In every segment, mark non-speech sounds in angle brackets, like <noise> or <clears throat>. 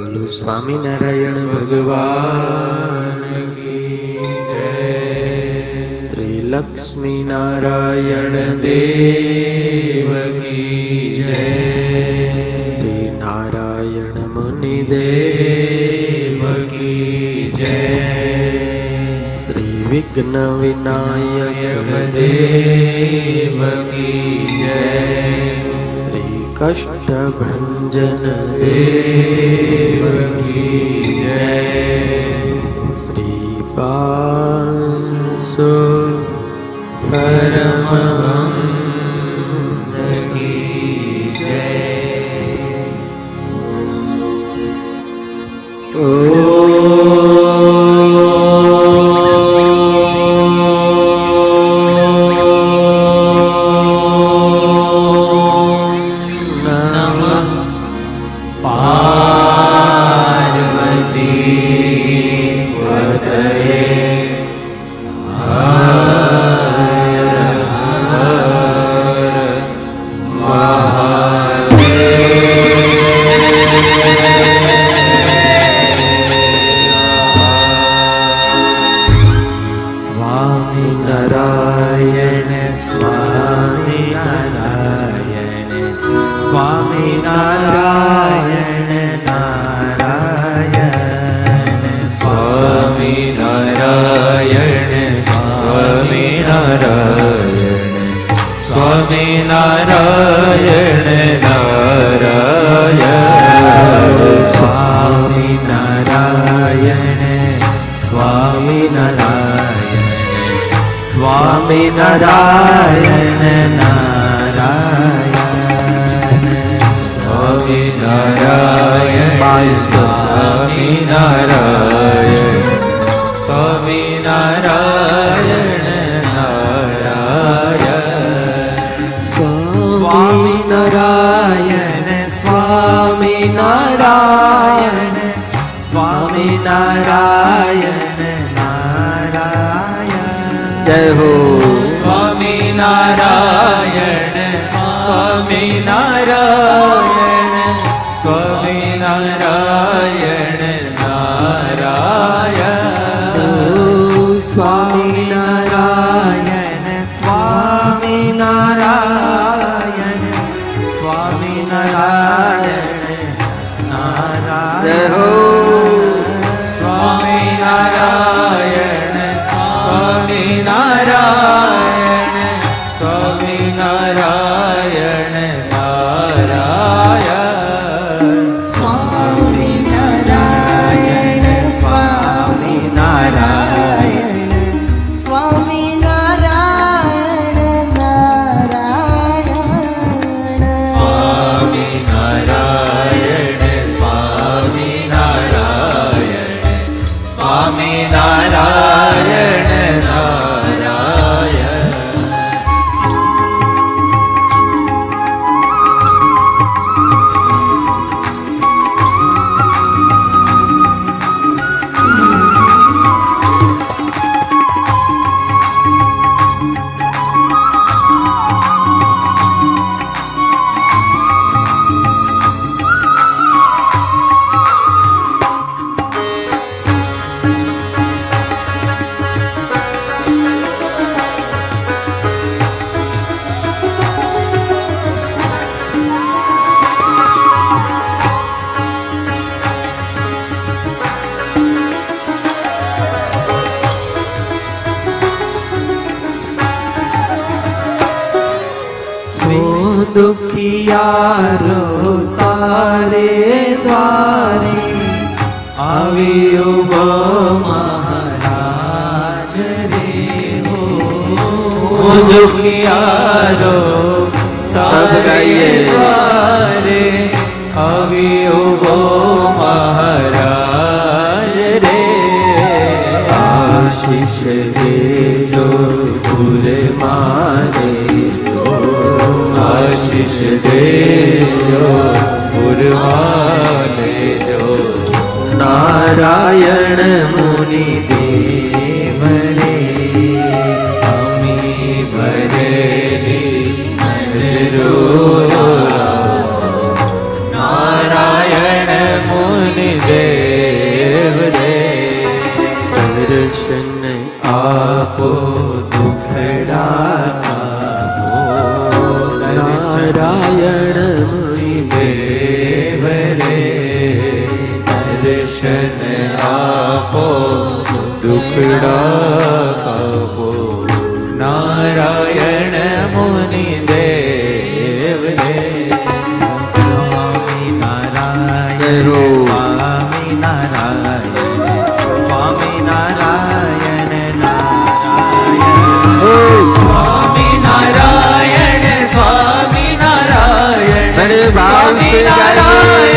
બોલો, સ્વામિનારાયણ ભગવાન જય. શ્રી લક્ષ્મી નારાયણ દેવ કી જય. શ્રી નારાયણ મુનિ દેવ કી જય. શ્રી વિઘ્ન વિનાયક દેવ કી જય. कष्टभञ्जन देव श्रीपासो परमः mim કપો નારાયણ મુનિ દેવને સ્વામી નારાયણ સ્વામી નારાયણ સ્વામી નારાયણ નારાયણ સ્વામી નારાયણ સ્વામી નારાયણ સ્વામી નારાયણ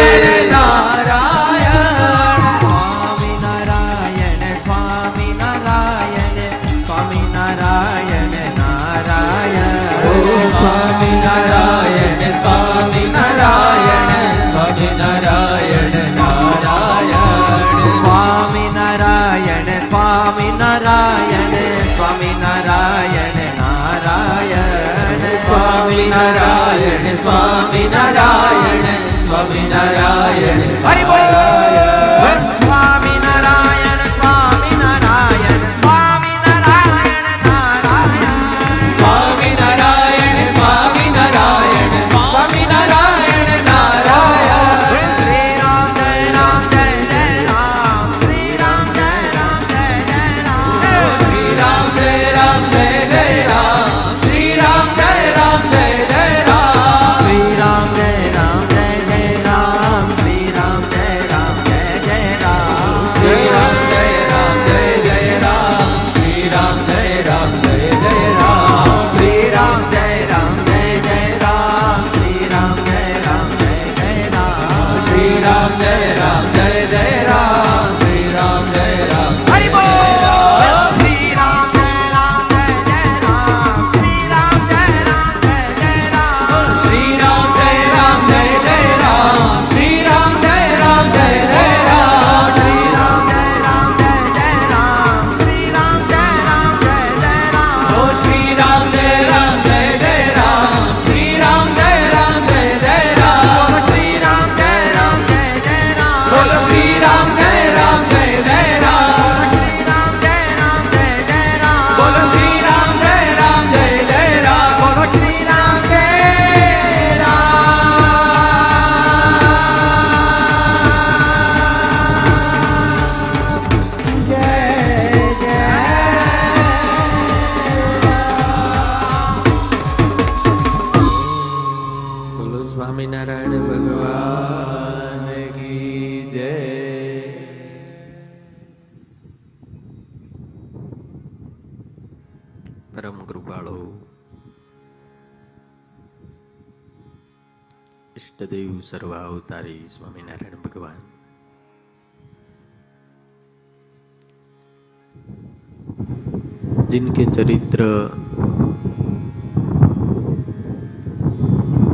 स्वामी नारायण स्वामी नारायण हरि बोल सर्वावतारी स्वामीनारायण भगवान। जिनके चरित्र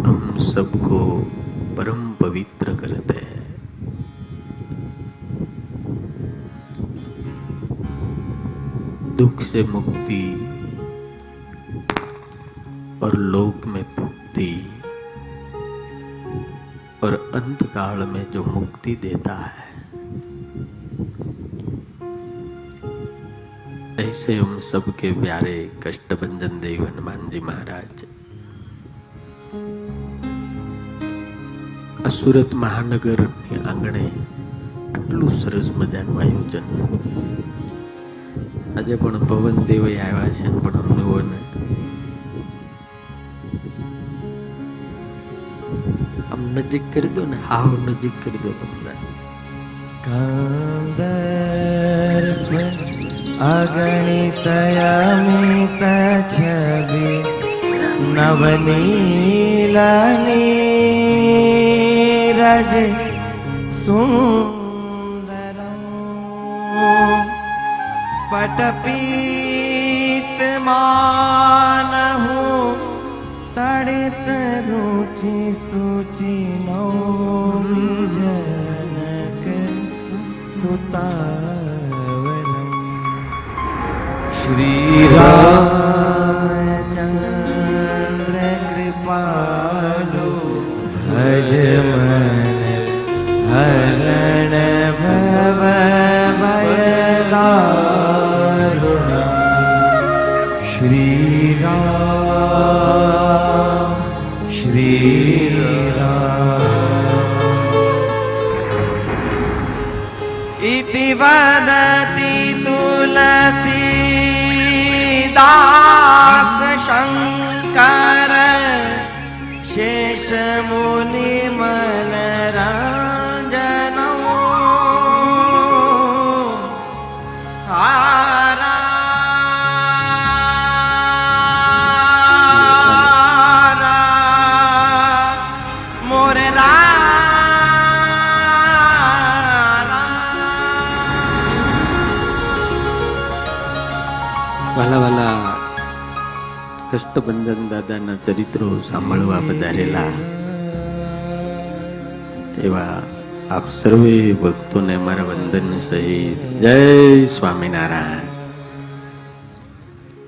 हम सबको परम पवित्र करते हैं। दुख से मुक्ति और लोक में मुक्ति और अंत काल में जो मुक्ति देता है। ऐसे हम सबके प्यारे कष्टभंजन देव हनुमान जी महाराज। આ સુરત મહાનગરની આંગણે આટલું સરસ મજાનું આયોજન આજે પણ પવન દેવે આવ્યા છે પણ અમને આમ નજીક કરી દો ને હાવ નજીક કરી દો તમને. કાંદર્ભ અગણિતયામિત છબી નવનીલાની રજ સુંદરમ પટપીત માનહું पावनं श्रीरामचन्द्रकृपालो भजमन हरण भव भयदा વદતી તુલસી દા કષ્ટભંજન દાદાના ચરિત્રો સાંભળવા પધારેલા એવા આપ સર્વે ભક્તોને મારા વંદન સહિત જય સ્વામિનારાયણ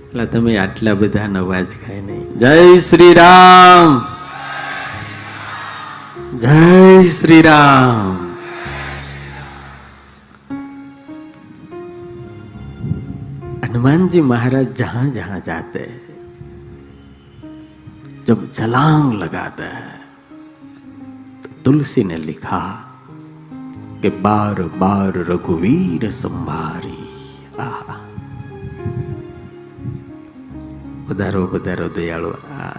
એટલે તમે આટલા બધા અવાજ ખાય નહીં જય શ્રી રામ જય શ્રી રામ हनुमान जी महाराज जहां जहां जाते हैं जब छलांग लगाते हैं तो तुलसी ने लिखा कि बार बार रघुवीर संभारी आहा પધારો પધારો દયાળુ આ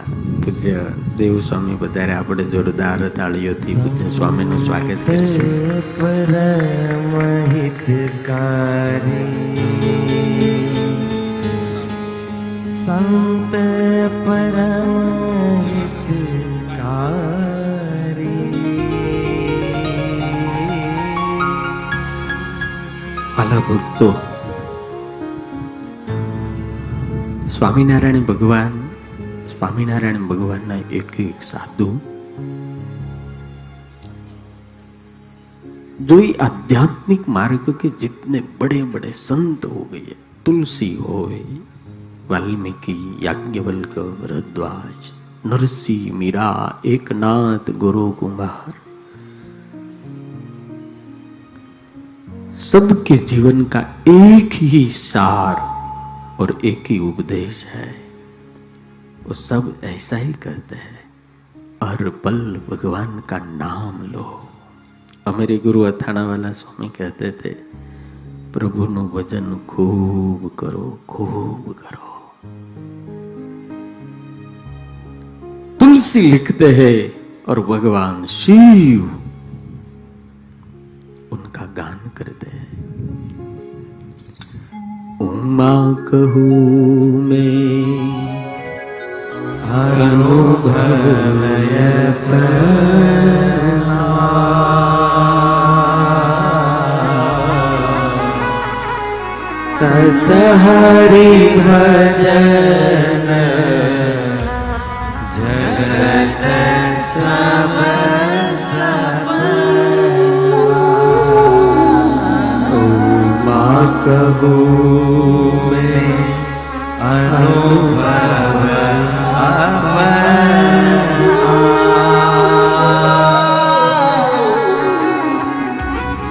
પૂજ્ય દેવ સ્વામી પધારે આપણે જોરદાર તાળીઓથી પૂજ્ય સ્વામીનું સ્વાગત કરીશું परमहितकारी સંત પરમ વાલા ભક્તો સ્વામિનારાયણ ભગવાન સ્વામિનારાયણ ભગવાનના એક એક સાધુ જોઈ આધ્યાત્મિક માર્ગ કે જીતને બડે બડે સંત હો ગયે તુલસી હોય वाल्मीकि याज्ञवल्क भरद्वाज नरसिंह मीरा एकनाथ गुरु कुमार सबके जीवन का एक ही सार और एक ही उपदेश है। वो सब ऐसा ही करते हैं। हर पल भगवान का नाम लो। हमारे गुरु अथाणा वाला स्वामी कहते थे, प्रभु नु भजन खूब करो खूब करो। तुलसी लिखते हैं और भगवान शिव उनका गान करते हैं। उमा कहूँ मैं अनुभवय सतहरि भजन उमा कहूँ मैं अनुभव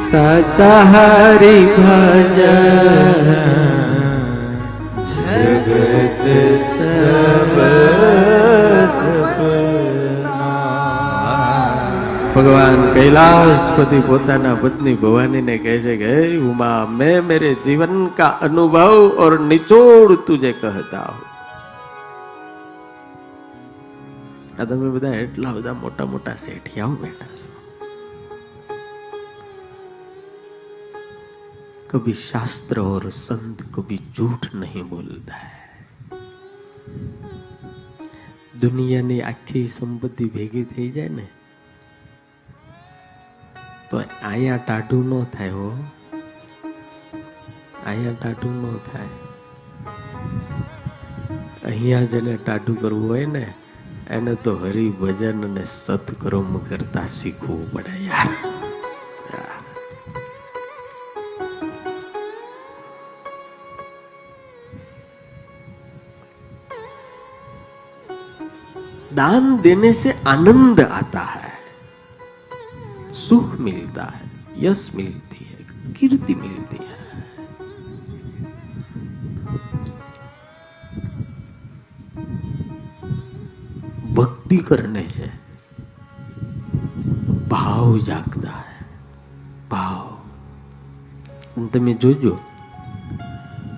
सतहरि भजन जगत सब ભગવાન કૈલાસપતિ પોતાના પત્ની ભવાનીને કહે છે કે હે ઉમા मैं मेरे जीवन का अनुभव और निचोड़ तुझे कहता हूं આ તમે બધા એટલા બધા મોટા મોટા શેઠિયાઓ બેઠા છો कभी शास्त्र और संत कभी झूठ नहीं बोलता है દુનિયાની આખી સંપત્તિ ભેગી થઈ જાય ને તો અહીંયા ટાઢું ન થાય હો અહીંયા ટાઢું ન થાય અહીંયા જેને ટાઢું કરવું હોય ને એને તો હરિભજન અને સત્કર્મ કરતા શીખવું પડે યાર दान देने से आनंद आता है यश मिलती है, कीर्ति मिलती है। भक्ति करने से ભાવ જાગતા હે ભાવ તમે જોજો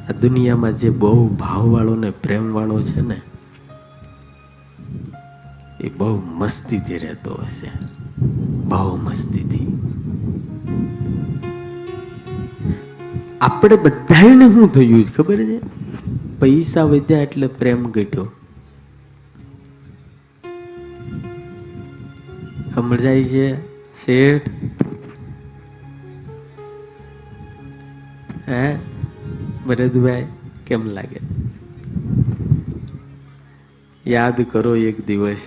આ દુનિયામાં જે બહુ ભાવ વાળો ને પ્રેમ વાળો છે ને, એ બહુ મસ્તીથી રહેતો હશે બહુ મસ્તીથી. આપણે બધાને શું થયું ખબર છે? પૈસા વધ્યા એટલે પ્રેમ ઘટ્યો. સમજાય છે? શેઠ? હે? ભરતભાઈ, કેમ લાગે? યાદ કરો એક દિવસ.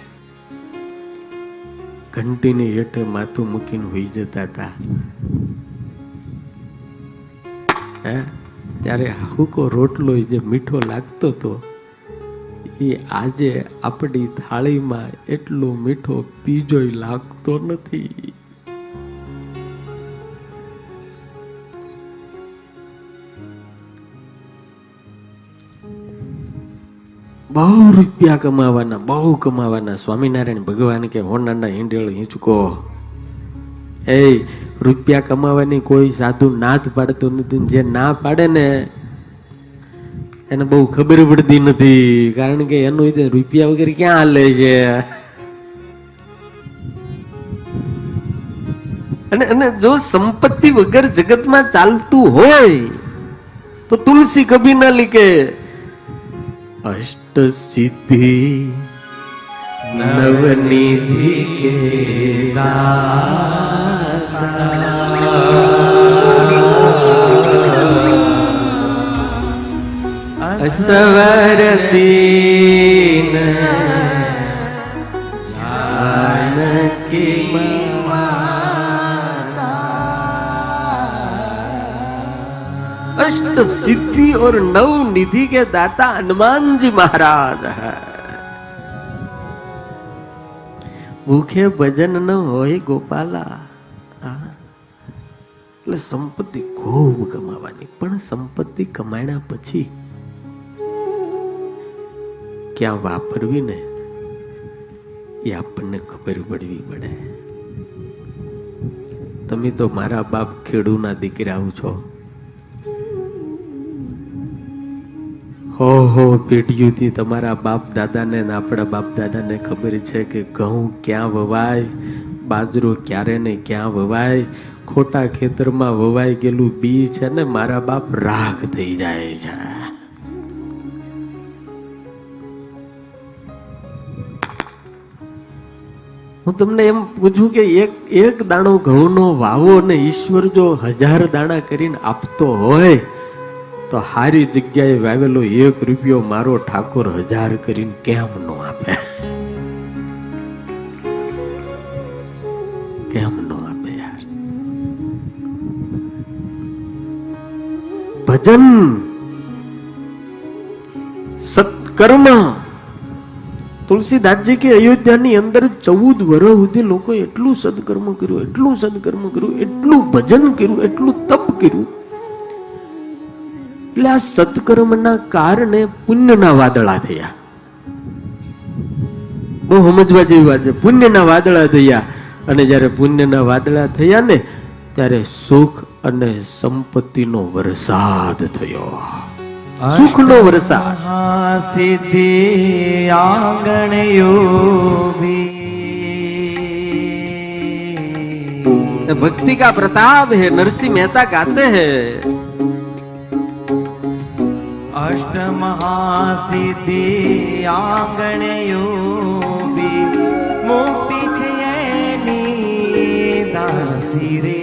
ઘંટીની હેઠે માથું મૂકીને હોઈ જતા હતા. હે? ત્યારે હુકો રોટલો જે મીઠો લાગતો હતો એ આજે આપણી થાળીમાં એટલો મીઠો પીજોય લાગતો નથી. બહુ રૂપિયા કમાવાના, બહુ કમાવાના. સ્વામિનારાયણ ભગવાન કે હોનાના હિંડેળ હિંચકો. એ રૂપિયા કમાવાની કોઈ સાધુ નાથ પાડતું નથી. જે ના પાડે ને, એને બહુ ખબર પડતી નથી. કારણ કે એનું રૂપિયા વગેરે ક્યાં હાલે છે? અને અને જો સંપત્તિ વગર જગતમાં ચાલતું હોય, તો તુલસી કભી ના લીકે. અષ્ટ સિદ્ધિ નવનિધિ કે अष्ट सिद्धि और नव निधि के दाता हनुमान जी महाराज है। भूखे भजन न होए गोपाला। હા. એટલે સંપત્તિ ખૂબ કમાવાની. પણ સંપત્તિ કમાયા પછી ક્યાં વાપરવી ને એ આપણને ખબર પડવી પડે. તમે તો મારા બાપ ખેડૂના દીકરાઓ છો. હો હો, પેઢીઓથી તમારા બાપ દાદાને ને આપણા બાપ દાદાને ખબર છે કે ઘઉં ક્યાં વવાય બાજરો ક્યારે ને ક્યાં વવાય? ખોટા ખેતરમાં વવાઈ ગયેલું બી છે ને મારા બાપ રાખ થઈ જાય છે. હું તમને એમ પૂછું કે એક એક દાણો ઘઉંનો વાવો ને ઈશ્વર જો હજાર દાણા કરીને આપતો હોય, તો હારી જગ્યાએ વાવેલો એક રૂપિયો મારો ઠાકોર હજાર કરીને કેમ નો આપે? કેમ નો આપે યાર. ભજન, સત્કર્મ, તુલસીદાસજી કે અયોધ્યાની અંદર ચૌદ વર્ષ સુધી લોકો એટલું સદકર્મ કર્યું, એટલું સદકર્મ કર્યું, એટલું ભજન કર્યું, એટલું તપ કર્યું. એટલે આ સત્કર્મના કારણે પુણ્યના વાદળા થયા. બહુ સમજવા જેવી વાત છે. પુણ્યના વાદળા થયા. અને જ્યારે પુણ્યના વાદળા થયા ને ત્યારે સુખ અને સંપત્તિનો વરસાદ થયો સુખનો વરસાદ સિદ્ધિ આંગણ યોગી भक्ति का प्रताप है नरसिंह मेहता गाते हैं અષ્ટ મહાસિદ્ધિ આંગણ યોગી મુક્તિ છે એની દાસી રે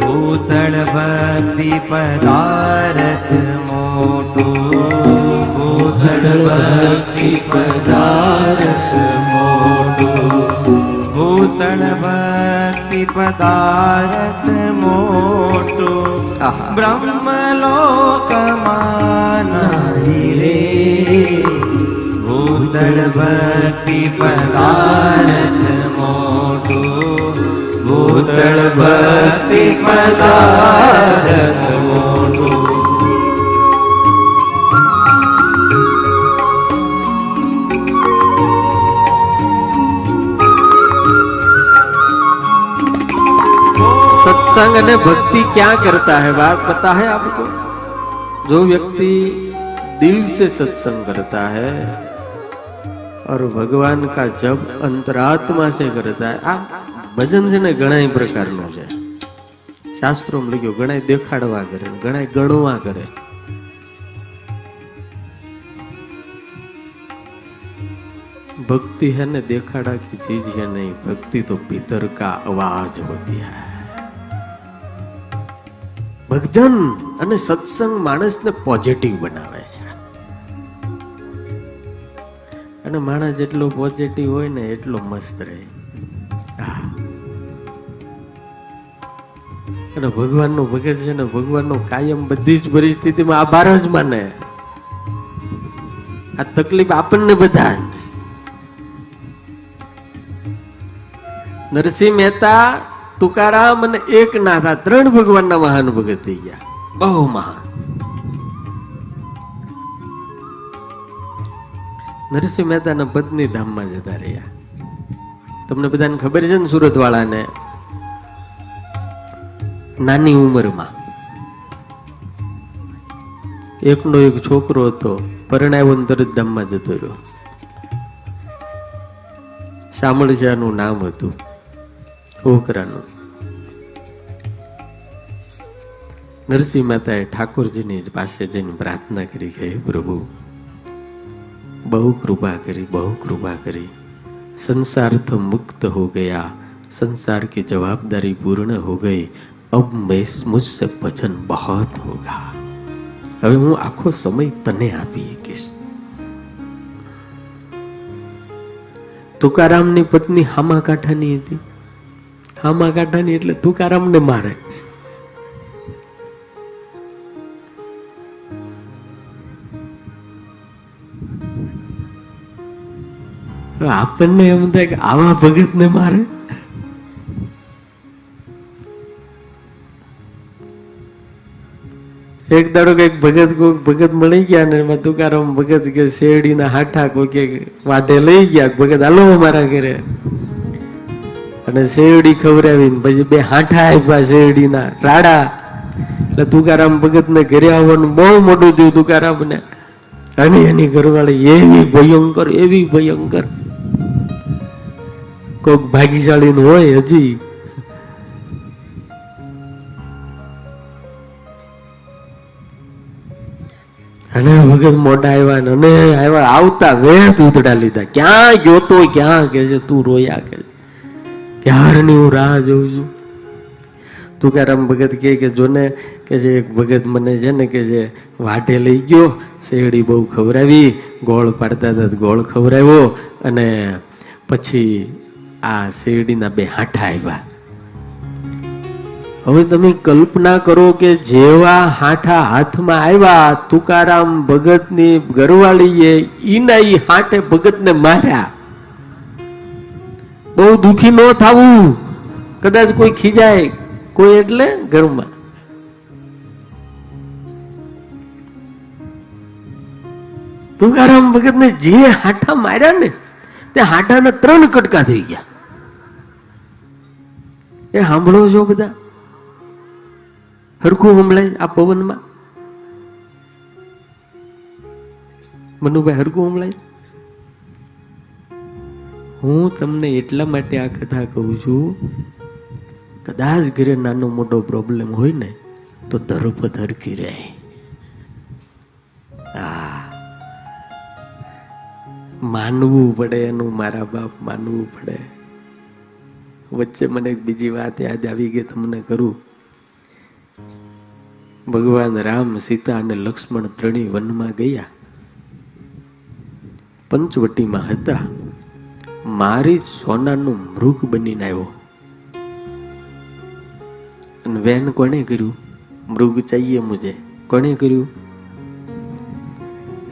ભૂતળ ભક્તિ પદાર્થ મોટું ભૂતળ ભક્તિ પદાર્થ મોટું ભૂતળ ભક્તિ પદાર્થ મોટું. બ્રહ્મલોકમાં રે ભૂતળ ભક્તિ પદાર્થ भूतल भक्ति सत्संग ने भक्ति क्या करता है? बात पता है आपको? जो व्यक्ति दिल से सत्संग करता है और भगवान का जब अंतरात्मा से करता है, आप ભજન છે ને ઘણા પ્રકારનું છે. શાસ્ત્રો લખ્યું ઘણા દેખાડવા કરે ઘણા ગણવા કરે. ભક્તિ હે ને દેખાડા કી ચીજ હે નહીં, ભક્તિ તો ભીતર કા અવાજ હોતી હૈ. ભજન અને સત્સંગ માણસને પોઝિટિવ બનાવે છે. અને માણસ જેટલો પોઝિટિવ હોય ને એટલો મસ્ત રહે. અને ભગવાનનો ભગત છે ને ભગવાનનો કાયમ બધી જ પરિસ્થિતિમાં આભાર જ માને. આ તકલીફ આપણને બધા નરસિંહ મહેતા, તુકારામ અને એક નાથા ત્રણ ભગવાનના મહાન ભગત થઈ ગયા. બહુ મહાન. નરસિંહ મહેતાના પત્ની ધામમાં જતા રહ્યા. તમને બધાને ખબર છે ને સુરત વાળાને નાની ઉંમરમાં. એકનો એક છોકરો હતો પરણાવ્યો તરત ધામમાં જતો રહ્યો. શામળજાનું નામ હતું છોકરાનું નરસિંહ માતાએ ઠાકોરજીની પાસે જઈને પ્રાર્થના કરી કે પ્રભુ, બહુ કૃપા કરી, બહુ કૃપા કરી. સંસાર તો મુક્ત હો ગયા, સંસાર की જવાબદારી પૂર્ણ હો ગઈ अब मैं मुझसे भजन बहुत होगा હવે હું આખો સમય તને આપી શકીશ તુકારામની પત્ની હામા કાંઠાની હતી હામા કાંઠાની એટલે તુકારામને મારે હવે આપણને એમ થાય કે આવા ભગતને મારે એક દાડો કંઈક ભગત કોઈક ભગત મળી ગયા ને એમાં તુકારામ ભગત કે શેરડીના હાઠા કોઈ વાટે લઈ ગયા. ભગત, હાલો મારા ઘરે. અને શેરડી ખવડાવીને પછી બે હાઠા આપ્યા શેરડીના રાડા. એટલે તુકારામ ભગત ને ઘરે આવવાનું બહુ મોટું થયું તુકારામ ને અને એની ઘરવાળી એવી ભયંકર એવી ભયંકર. કોઈક ભાગ્યશાળી હોય હજી. અને ભગત મોઢા આવ્યા ને અને આવ્યા, આવતા વેત ઉતડા લીધા. ક્યાં ગયો તો, ક્યાં કે છે, તું રોયા કે. ક્યારની હું રાહ જોઉં છું? તુકારામ ભગત કહે કે જોને, કે જે એક ભગત મને છે ને, કે જે વાટે લઈ ગયો, શેરડી બહુ ખવડાવી, ગોળ પાડતા હતા ગોળ ખવડાવ્યો અને પછી આ શેરડીના બે હાંઠા આવ્યા. હવે તમે કલ્પના કરો કે જેવા હાઠા હાથમાં આવ્યા તુકારામ ભગતની ઘરવાળીએ ઈના ઈ હાટે ભગતને માર્યા. બહુ દુખી ન થવું. કદાચ કોઈ ખીજાય, કોઈ એટલે ઘરમાં. તુકારામ ભગતને જે હાઠા માર્યા ને, તે હાઠાના ત્રણ કટકા થઈ ગયા. એ સાંભળો છો બધા? હરખું સંભળાય આ પવનમાં? મનુભાઈ, હરખું સંભળાય હું તમને એટલા માટે આ કથા કહું છું, કદાચ ઘરે નાનો મોટો પ્રોબ્લેમ હોય ને, તો ધરપત હરકી રહે. માનવું પડે એનું, મારા બાપ માનવું પડે. વચ્ચે મને એક બીજી વાત યાદ આવી ગઈ તમને કરું. ભગવાન રામ, સીતા અને લક્ષ્મણ ત્રણેય વનમાં ગયા. પંચવટીમાં હતા. મારી સોનાનું મૃગ બનીને આવ્યો. અને વેન કોણે કર્યું? મૃગ ચાહીએ મુજે. કોને કર્યું?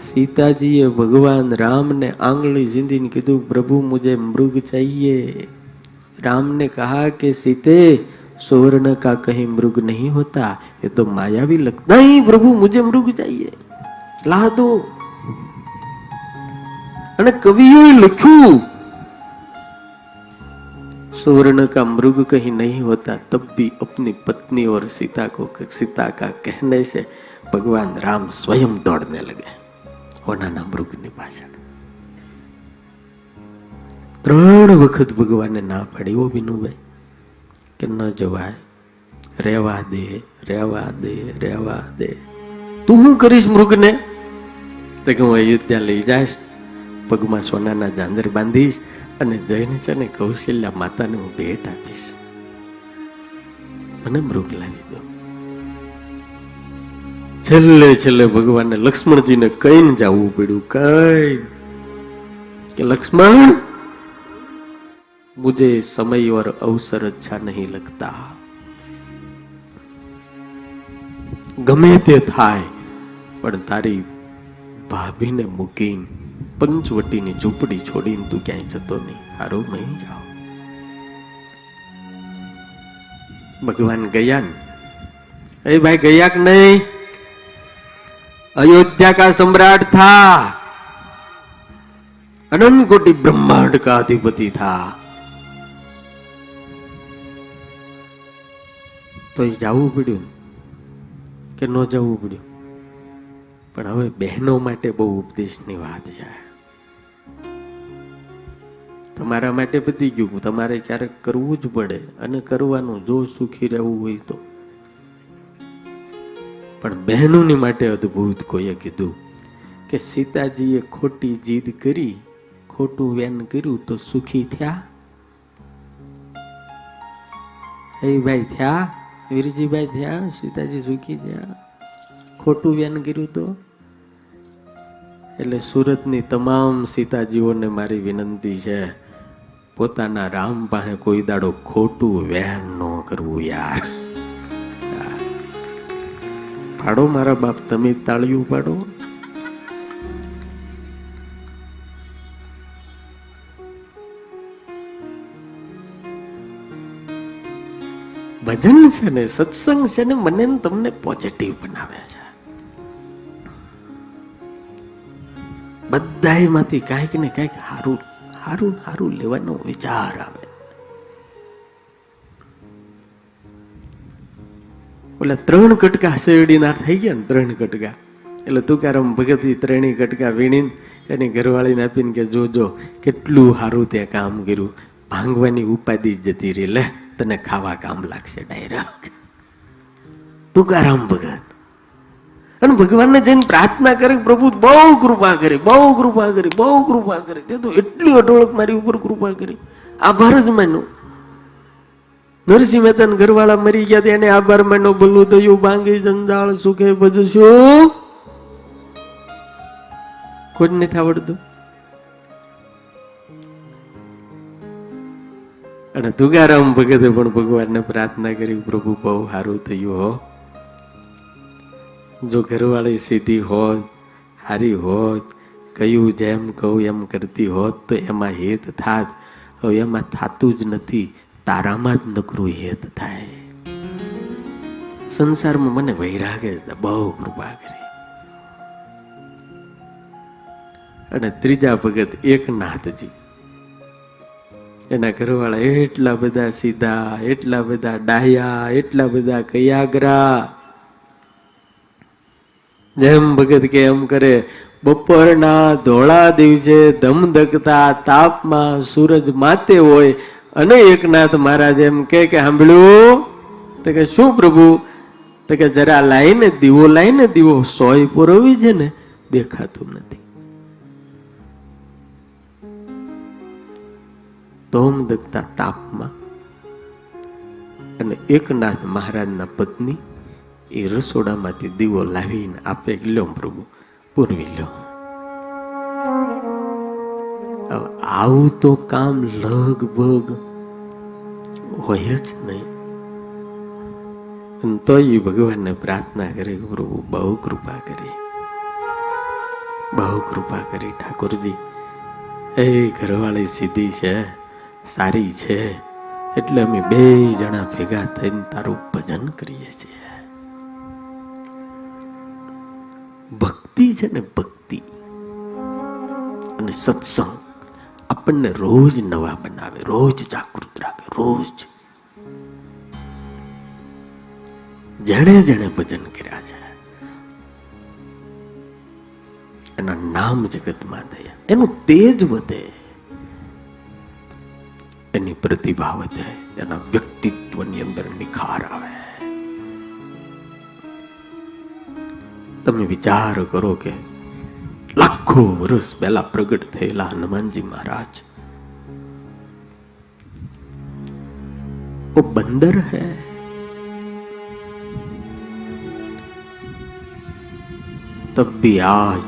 સીતાજીએ ભગવાન રામને આંગળી જીંદીને કીધું, પ્રભુ મુજે મૃગ ચાહીએ રામને કહા કે, સીતે सुवर्ण का कहीं मृग नहीं होता ये तो मायावी लगता नहीं प्रभु मुझे मृग चाहिए ला दो અને કવિઓએ લખ્યું स्वर्ण का मृग कहीं नहीं होता तब भी अपनी पत्नी और सीता को सीता का कहने से भगवान राम स्वयं दौड़ने लगे હોનાના મૃગની પાછળ ત્રણ વખત ભગવાને ના પાડી ઓ વિનુભાઈ કે ન જવાય. રહેવા દે રહેવા દે રહેવા દે. તું શું કરીશ મૃગને? તો કે હું અયોધ્યા લઈ જઈશ, પગમાં સોનાના ઝાંઝર બાંધીશ અને જઈને છે ને કૌશલ્યા માતાને હું ભેટ આપીશ. મને મૃગ લાવી દો છેલ્લે છેલ્લે ભગવાનને લક્ષ્મણજીને કહીને જવું પડ્યું. કઈ કે, લક્ષ્મણ मुझे समय और अवसर अच्छा नहीं लगता ગમે તે થાય પણ તારી ભાભીને મૂકીને પંચવટીની ઝૂંપડી છોડીને તું ક્યાંય જતો નહીં હારું નહીં જાઓ ભગવાન ગયા ને અરે ભાઈ ગયા કે નહીં अयोध्या का सम्राट था अनंत कोटि ब्रह्मांड का अधिपति था તો એ જવું પડ્યું. કે ન જવું પડ્યું. પણ હવે બહેનો માટે બહુ ઉપદેશની વાત છે. તમારા માટે પતી ગયું. તમારે ક્યારેક કરવું જ પડે અને કરવાનું જો સુખી રહેવું હોય તો. પણ બહેનોની માટે અદ્ભુત કોઈએ કીધું કે સીતાજીએ ખોટી જીદ કરી, ખોટું વેન કર્યું તો સુખી થયા? એ ભાઈ, થયા? વીરજીભાઈ થયા, સીતાજી ઝૂકી થયા ખોટું વેન કર્યું તો? એટલે સુરતની તમામ સીતાજીઓને મારી વિનંતી છે, પોતાના રામ પાસે કોઈ દાડો ખોટું વેન ન કરવું યાર. પાડો મારા બાપ, તમે તાળિયું પાડો. ભજન છે ને, સત્સંગ છે ને, મને તમને પોઝિટિવ બનાવે છે. બધાયમાંથી કાંઈક ને કાંઈક સારું સારું સારું લેવાનો વિચાર આવે. ઓલા ત્રણ કટકા શેરડીના થઈ ગયા ને, ત્રણ કટકા. એટલે તુકારામ ભગતજી ત્રણેય કટકા વીણીને એની ઘરવાળીને આપીને કે, જોજો, કેટલું સારું તે કામ કર્યું. ભાંગવાની ઉપાધિ જતી રહી, લે. તને ખાવા કામ લાગશે ડાયરેક્ટ તુકારામ ભગત. અને ભગવાનને જઈને પ્રાર્થના કરે પ્રભુ બહુ કૃપા કરી, બહુ કૃપા કરી, બહુ કૃપા કરી. તે તો એટલી અઢોળક મારી ઉપર કૃપા કરી. આભાર જ માન્યો. નરસિંહ મહેતા ઘરવાળા મરી ગયા એને આભાર માનો ભલું થયું, ભાંગી, જંજાળ, સુખે બધું કોઈ નથી આવડતું. અને તુકારામ ભગતે પણ ભગવાનને પ્રાર્થના કરી, પ્રભુ, બહુ સારું થયું હો. જો ઘરવાળી સીધી હોત હારી હોત, કયું જેમ કહું એમ કરતી હોત, તો એમાં હેત થાત. હવે એમાં થાતું જ નથી, તારામાં જ નકરું હેત થાય. સંસારમાં મને વૈરાગે જ બહુ કૃપા કરી. અને ત્રીજા ભગત એકનાથજી એના ઘરવાળા એટલા બધા સીધા, એટલા બધા ડાયા એટલા બધા કયાગરા. જેમ ભગત કે એમ કરે, બપોરના ધોળા દિવસે ધમધકતા તાપમાં સૂરજ માતે હોય. અને એકનાથ મહારાજ એમ કે, સાંભળ્યું? તો કે શું પ્રભુ? તો કે જરા લાઈને દીવો લાઈને દીવો, સોય પુરવી છે ને, દેખાતું નથી. ધોમ દગતા તાપમાં. અને એકનાથ મહારાજના પત્ની એ રસોડામાંથી દીવો લાવીને આપે લ્યો પ્રભુ, પૂરવી લ્યો. આવું તો કામ લગભગ હોય જ નહીં. અને તો એ ભગવાનને પ્રાર્થના કરી પ્રભુ, બહુ કૃપા કરી. બહુ કૃપા કરી ઠાકોરજી. એ ઘરવાળી સીધી છે. સારી છે. એટલે અમે બે જણા ભેગા થઈને તારું ભજન કરીએ છીએ. ભક્તિ છે ને ભક્તિ. અને સત્સંગ આપણને રોજ નવા બનાવે, રોજ જાગૃત રાખે, રોજ. જેણે જેણે ભજન કર્યા છે. એના નામ જગતમાં થયા. એનું તેજ વધે. એની પ્રતિભા વધે એના વ્યક્તિત્વની અંદર નિખાર આવે તમે વિચાર કરો કે લાખો વર્ષ પહેલા પ્રગટ થયેલા હનુમાનજી મહારાજ वो बंदर है तब भी आज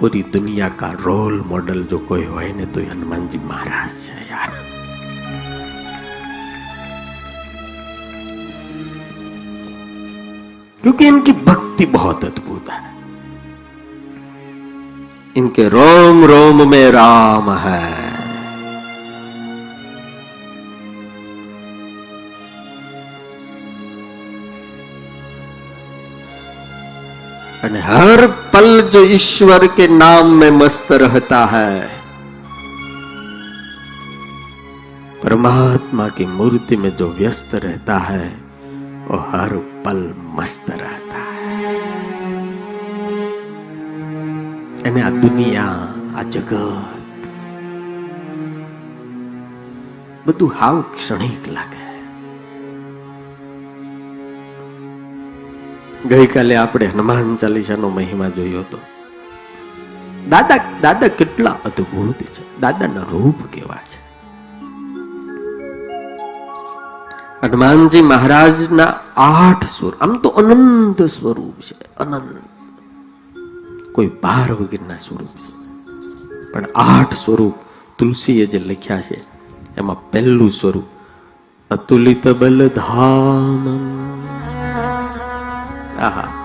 पूरी दुनिया का रोल मॉडल जो कोई હોય ને તો એ હનુમાનજી મહારાજ છે क्योंकि इनकी भक्ति बहुत अद्भुत है। इनके रोम रोम में राम है। हर पल जो ईश्वर के नाम में मस्त रहता है, परमात्मा की मूर्ति में जो व्यस्त रहता है, वो हर पल मस्त रहता है અને આ દુનિયા આ જગત બધું હાવ ક્ષણિક લાગે ગઈકાલે આપણે હનુમાન ચાલીસાનો મહિમા જોયો હતો દાદા દાદા કેટલા અદ્ભુત છે દાદાના રૂપ કેવા છે હનુમાનજી મહારાજના આઠ સ્વરૂપ આમ તો અનંત સ્વરૂપ છે, અનંત. કોઈ બાર વગેરેના સ્વરૂપ છે. પણ આઠ સ્વરૂપ તુલસીએ જે લખ્યા છે, એમાં પહેલું સ્વરૂપ અતુલિત બલધામ આહા.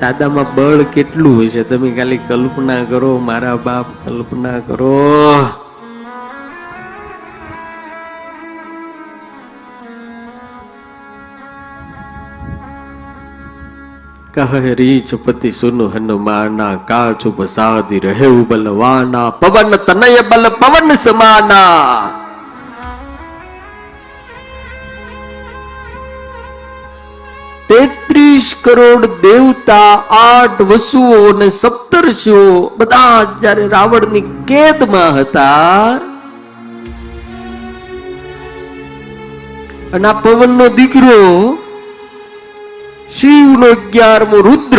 દાદામાં બળ કેટલું હોય છે? તમે ખાલી કલ્પના કરો, મારા બાપ કલ્પના કરો. કહે રીચ પતિ સુન હનુમાના કાચ ઉપસાદી રહે બલવાના, પવન તનય બલ પવન સમાના. તેત્રીસ કરોડ દેવતા આઠ વસુઓ અને સપ્તર્ષિઓ બધા જયારે રાવણની કેદમાં હતા, અને આ પવનનો દીકરો શિવનો અગિયારમો રુદ્ર,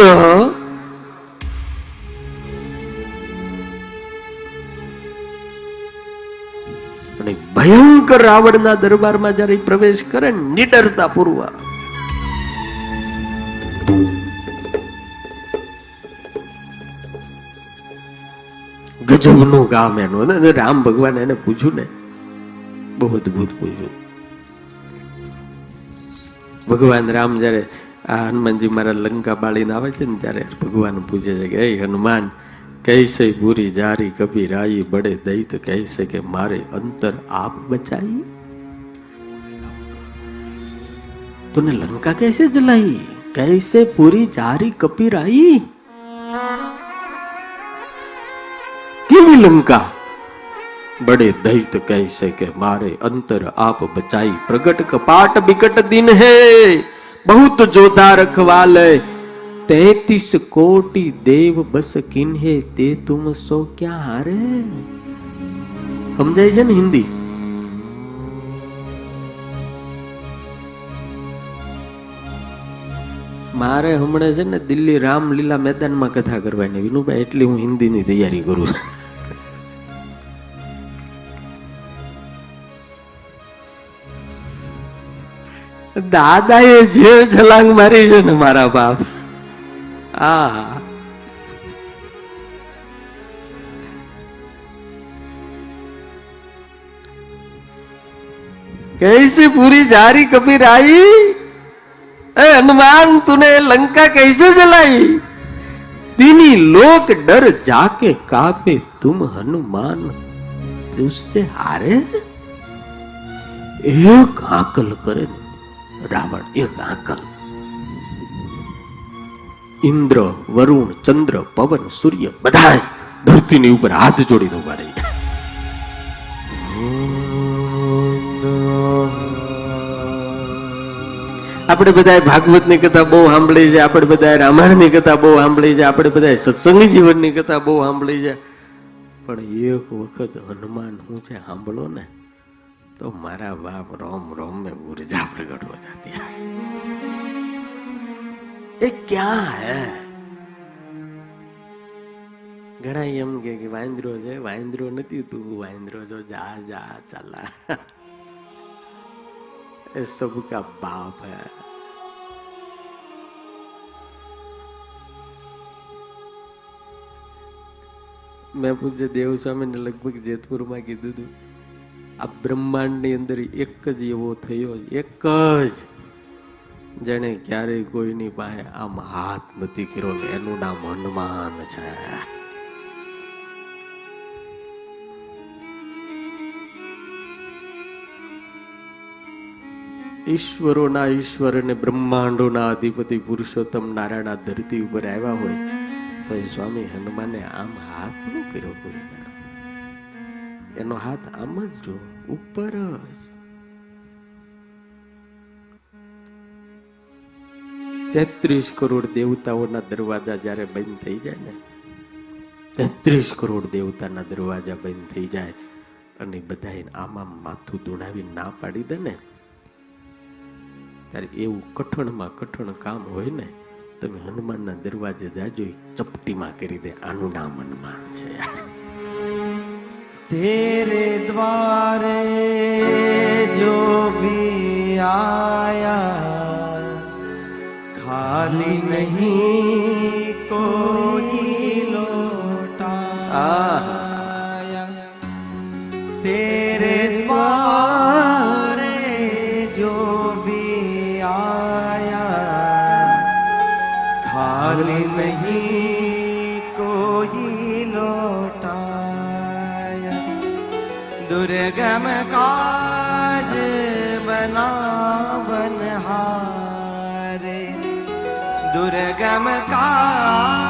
અને ભયંકર રાવણના દરબારમાં જયારે પ્રવેશ કરે નિડરતા પૂર્વક ગજબનું કામ એનું. અને રામ ભગવાન એને પૂછ્યું ને, બહુ અદભુત પૂછ્યું. ભગવાન રામ જ્યારે આ હનુમાનજી મારા લંકા બાળીને આવે છે ને ત્યારે ભગવાન પૂછે છે કે એ હનુમાન કહેશે પૂરી જારી કપી રાઈ બડે દૈત? કહેશે કે મારે અંતર આપ બચાવી તને લંકા કૈસે જલાઈ, કૈસે પૂરી જારી કપી રાઈ? કેવી લંકા. બડે દૈત કહી કે મારે અંતર આપ બચાઈ પ્રગટ કપાટ વિકટ દિન હે. બહુત જોધા રખવાલે. તૈતીસ કોટી દેવ બસ કિન્હે તે તુમ સો ક્યાં હારે? સમજાય છે ને હિન્દી? મારે હમણાં છે ને દિલ્હી રામલીલા મેદાનમાં કથા કરવાની. વિનુભાઈ, એટલી હું હિન્દીની તૈયારી કરું છું. દાદાએ જે છલાંગ મારી છે ને મારા બાપ આ कैसे पूरी जारी कबीर आई ए हनुमान तूने लंका कैसे जलाई तीनी लोक डर जाके कापे तुम हनुमान उससे हारे एक आकल करे રાવણ એ રાકલ ઇન્દ્ર, વરુણ, ચંદ્ર, પવન, સૂર્ય બધા જ ધરતીની ઉપર હાથ જોડીને ઊભા રહી આપણે બધા ભાગવતની કથા બહુ સાંભળી છે, આપણે બધા રામાયણની કથા બહુ સાંભળી છે, આપણે બધા સત્સંગી જીવનની કથા બહુ સાંભળી છે. પણ એક વખત હનુમાન હું છે સાંભળો ને તો મારા બાપ રોમ રોમ में ऊर्जा प्रकट हो जाती है ये क्या है ઘણા એમ કે કે વાંદરો છે વાંદરો નથી તું વાંદરો છો જા જા ચાલા ये सबका बाप है મેં પૂછે દેવ સ્વામીને લગભગ જેતપુરમાં કીધું હતું આ બ્રહ્માંડની અંદર એક જ એવો થયો એક જ. જેને ક્યારેય કોઈની પાસે આમ હાથ નથી કર્યો એનું નામ હનુમાન છે. ઈશ્વરોના ઈશ્વર અને બ્રહ્માંડોના અધિપતિ પુરુષોત્તમ નારાયણ ધરતી ઉપર આવ્યા હોય, તો એ સ્વામી હનુમાને આમ હાથ ન કર્યો કોઈ એનો હાથ આમ જ જો ઉપર જ તેત્રીસ કરોડ દેવતાઓના દરવાજા જ્યારે બંધ થઈ જાય ને, તેત્રીસ કરોડ દેવતાના દરવાજા બંધ થઈ જાય અને બધા આમાં માથું દોડાવી ના પાડી દે ને, ત્યારે એવું કઠણમાં કઠણ કામ હોય ને, તમે હનુમાનના દરવાજે જાજો ચપટીમાં કરી દે, આનું નામ હનુમાન છે. तेरे द्वारे जो भी आया खाली नहीं कोई दुर्गम काज बनावन हारे। दुर्गम काज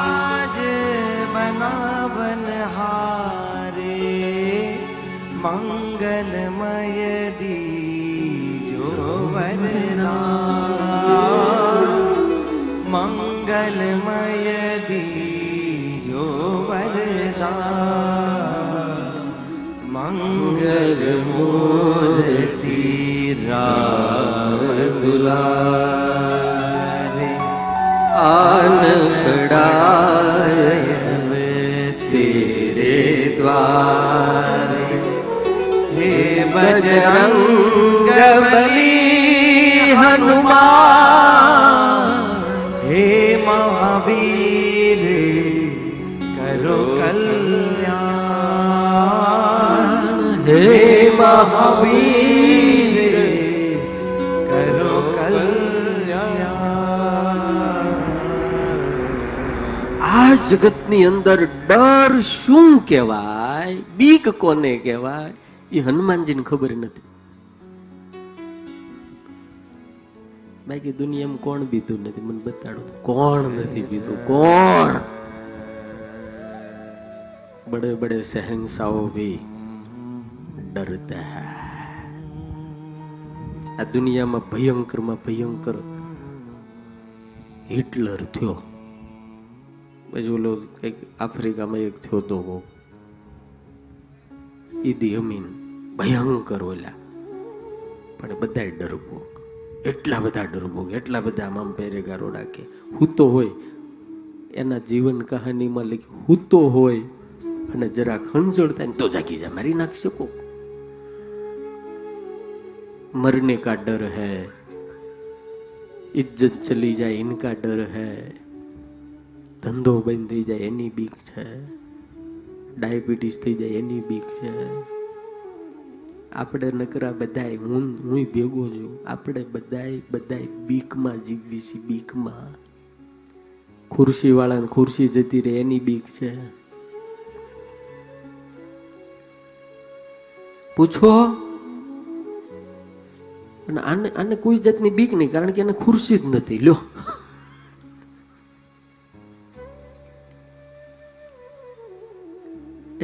મૂર્તિ રામ દુલારે આનકડાય તેરે દ્વારે હે બજરંગ બલી હનુમાન આ જગતની અંદર ડર શું કહેવાય બીક કોને કહેવાય એ હનુમાનજીને ખબર નથી બાકી દુનિયામાં કોણ બીતું નથી મને બતાડો કોણ નથી બીતું કોણ બડે બડે સહેનશાઓ ભી ડરતા આ દુનિયામાં ભયંકરમાં ભયંકર હિટલર થયો. પછી ઓલો કંઈક આફ્રિકામાં એક થયો તો બહુ. ઈદી અમીન ભયંકર ઓલા. પણ બધા ડરપોક. એટલા બધા ડરપોક, એટલા બધા આમ પહેરેગારો રાખે હૂતો હોય. એના જીવન કહાનીમાં લખી હૂતો હોય. અને જરાક હંજળતા ને તો જાગી જાય મારી નાખશે કોક. मरने का डर है इज्जत चली जाए इनका डर है ધંધો બંધ થઈ જાય એની બીક છે ડાયાબિટીસ થઈ જાય એની બીક છે આપણે નકરા બધાય હું હું ભેગો છું આપણે બધાય બધાય બીકમાં જીવવી છીએ બીકમાં ખુરશી વાળાને ખુરશી જતી રહે એની બીક છે પૂછો અને આને આને કોઈ જાતની બીક નહીં, કારણ કે એને ખુરશી જ નથી. લ્યો.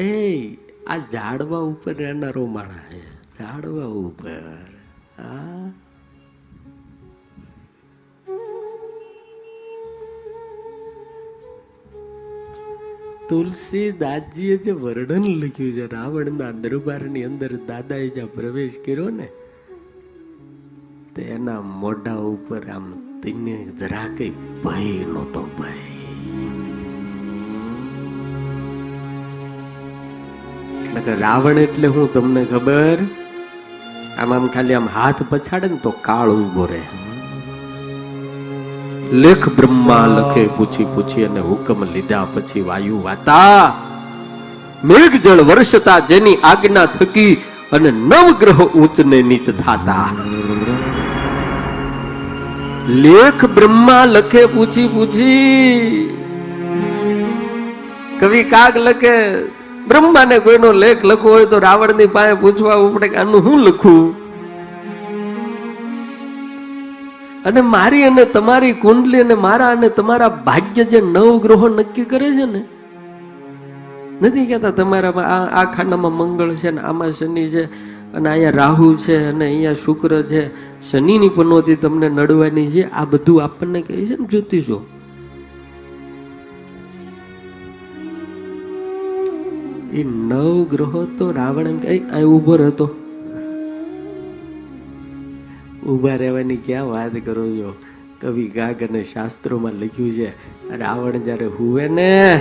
એ આ ઝાડવા ઉપર રહેનારો માણા છે. ઝાડવા ઉપર. હા. તુલસી દાદજીએ જે વર્ણન લખ્યું છે, રાવણના દરબારની અંદર દાદાએ જ્યાં પ્રવેશ કર્યો ને તેના મોઢા ઉપર આમ તેને જરા કઈ ભય નહોતો ભય. રાવણ એટલે હું તમને ખબર? આમ આમ ખાલી આમ હાથ પછાડે ને તો કાળ ઊભો રહે. લેખ બ્રહ્મા લખે, પૂછી પૂછી અને હુકમ લીધા પછી વાયુ વાતા. મેઘ જળ વર્ષતા જેની આજ્ઞા થકી અને નવગ્રહ ઊંચ ને નીચ થાતા. લેખ બ્રહ્મા લખે પૂછી પૂછી. કવિ કાગ લખે, બ્રહ્માને કોઈનો લેખ લખવો હોય તો રાવણની પાસે પૂછવા ઉપડે કે આનું હું લખું? અને મારી અને તમારી કુંડલી અને મારા અને તમારા ભાગ્ય જે નવ ગ્રહો નક્કી કરે છે ને, નથી કહેતા તમારા આ ખાનામાં મંગળ છે ને આમાં શનિ છે. અને અહીંયા રાહુ છે અને અહીંયા શુક્ર છે. શનિની પનોતી તમને નડવાની છે. આ બધું આપણને કહે છે ને જ્યોતિષો. એ નવ ગ્રહો તો રાવણ એમ કઈ, આ ઊભો રહેતો. ઊભા રહેવાની ક્યાં વાત કરો છો? કવિ ગાગ અને શાસ્ત્રોમાં લખ્યું છે, રાવણ જ્યારે હુવે ને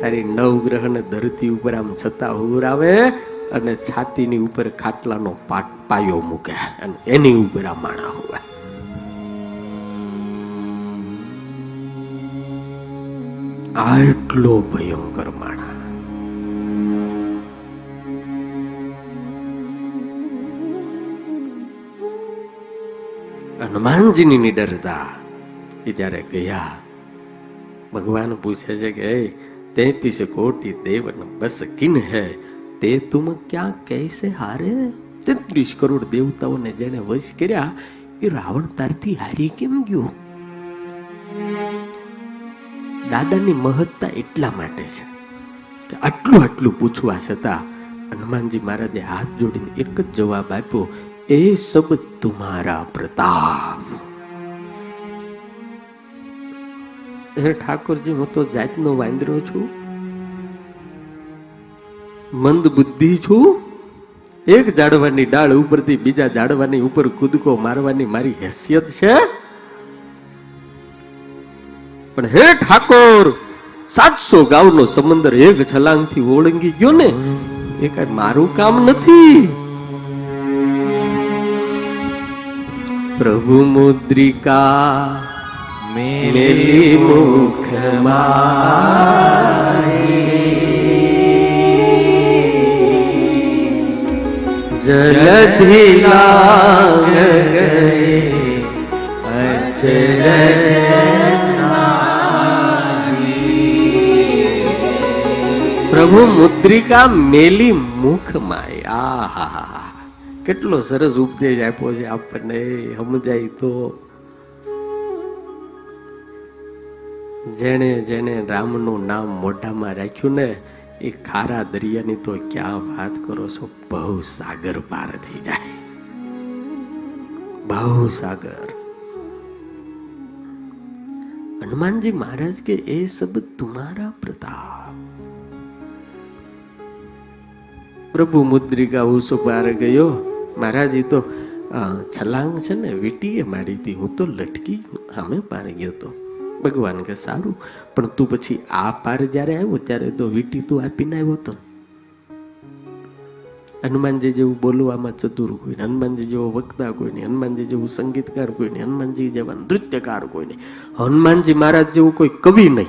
તારી નવ ગ્રહ ને ધરતી ઉપર આમ છતાં હુરાવે અને છાતીની ઉપર ખાટલાનો પાટ પાયો મૂકે અને એની ઉપર આ માણા હોય. આટલો ભયંકર માણા. હનુમાનજીની નિડરતા એ જ્યારે ગયા, ભગવાન પૂછે છે કે તેત્રીસ કોટી દેવન બસ કિન હે? તે તુમ ક્યાં કૈસે હારે? તેત્રીસ કરોડ દેવતાઓને જેને વશ કર્યા, એ રાવણ તારથી હારી કેમ ગયો? દાદાની મહત્તા એટલા માટે છે કે આટલું આટલું પૂછવા છતાં હનુમાનજી મહારાજે હાથ જોડીને એક જ જવાબ આપ્યો, એ સબ તુમારા પ્રતાપ. હે ઠાકોરજી, હું તો જાતનો વાંદરો છું. મંદ બુદ્ધિ છું. એક ઝાડવાની ડાળ ઉપરથી બીજા ઝાડવાની ઉપર કૂદકો મારવાની મારી હેસિયત છે. પણ હે ઠાકોર સાતસો ગાઉનો સમંદર એક છલાંગથી ઓળંગી ગયો ને એ કઈ મારું કામ નથી. પ્રભુ મુદ્રિકા મેલી જલધિ પ્રભુ મુદ્રિકા મેલી મુખ માય. આહા કેટલો સરસ ઉપદેશ આપ્યો છે આપણને. સમજાય તો. જેણે જેણે રામનું નામ મોઢામાં રાખ્યું ને એ ખારા દરિયાની તો ક્યાં વાત કરો છો? બહુ સાગર પાર થઈ જાય. બહુ સાગર. હનુમાનજી મહારાજ કે, એ સબ તુમારા પ્રતાપ. પ્રભુ મુદ્રિકા ઉસો પાર ગયો. મહારાજ એ તો છલાંગ છે ને, વીટીએ મારી હતી. હું તો લટકી સામે પાર ગયો તો. ભગવાન કે સારું, પણ તું પછી આ પાર જ્યારે આવ્યો ત્યારે તો વીટી તું આપીને આવ્યો તો. હનુમાનજી જેવું બોલવામાં ચતુર કોઈ હનુમાનજી જેવો વક્તા કોઈ નહીં, હનુમાનજી જેવું સંગીતકાર કોઈ નહીં, હનુમાનજી જેવા નૃત્યકાર કોઈ નહીં. હનુમાનજી મહારાજ જેવું કોઈ કવિ નહીં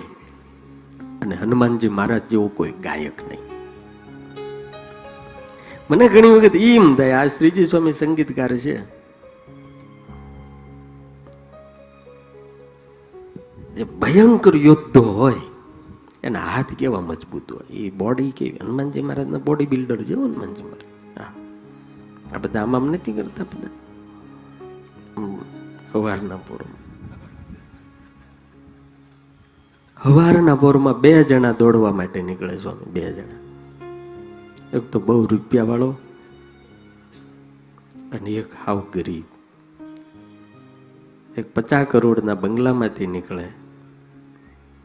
અને હનુમાનજી મહારાજ જેવો કોઈ ગાયક નહીં. મને ઘણી વખત એમ થાય, આ શ્રીજી સ્વામી સંગીતકાર છે. જે ભયંકર યોદ્ધો હોય, એના હાથ કેવા મજબૂત હોય? એ બોડી કેવી? હનુમાનજી મહારાજના બોડી બિલ્ડર જેવો હનુમાનજી મહારાજ. હા. આ બધા આમ આમ નથી કરતા બધા? સવારના પોરમાં. સવારના પોરમાં બે જણા દોડવા માટે નીકળે સ્વામી, બે જણા. એક તો બહુ રૂપિયા વાળો અને એક હાવ ગરીબ એક પચાસ કરોડના બંગલામાંથી નીકળે.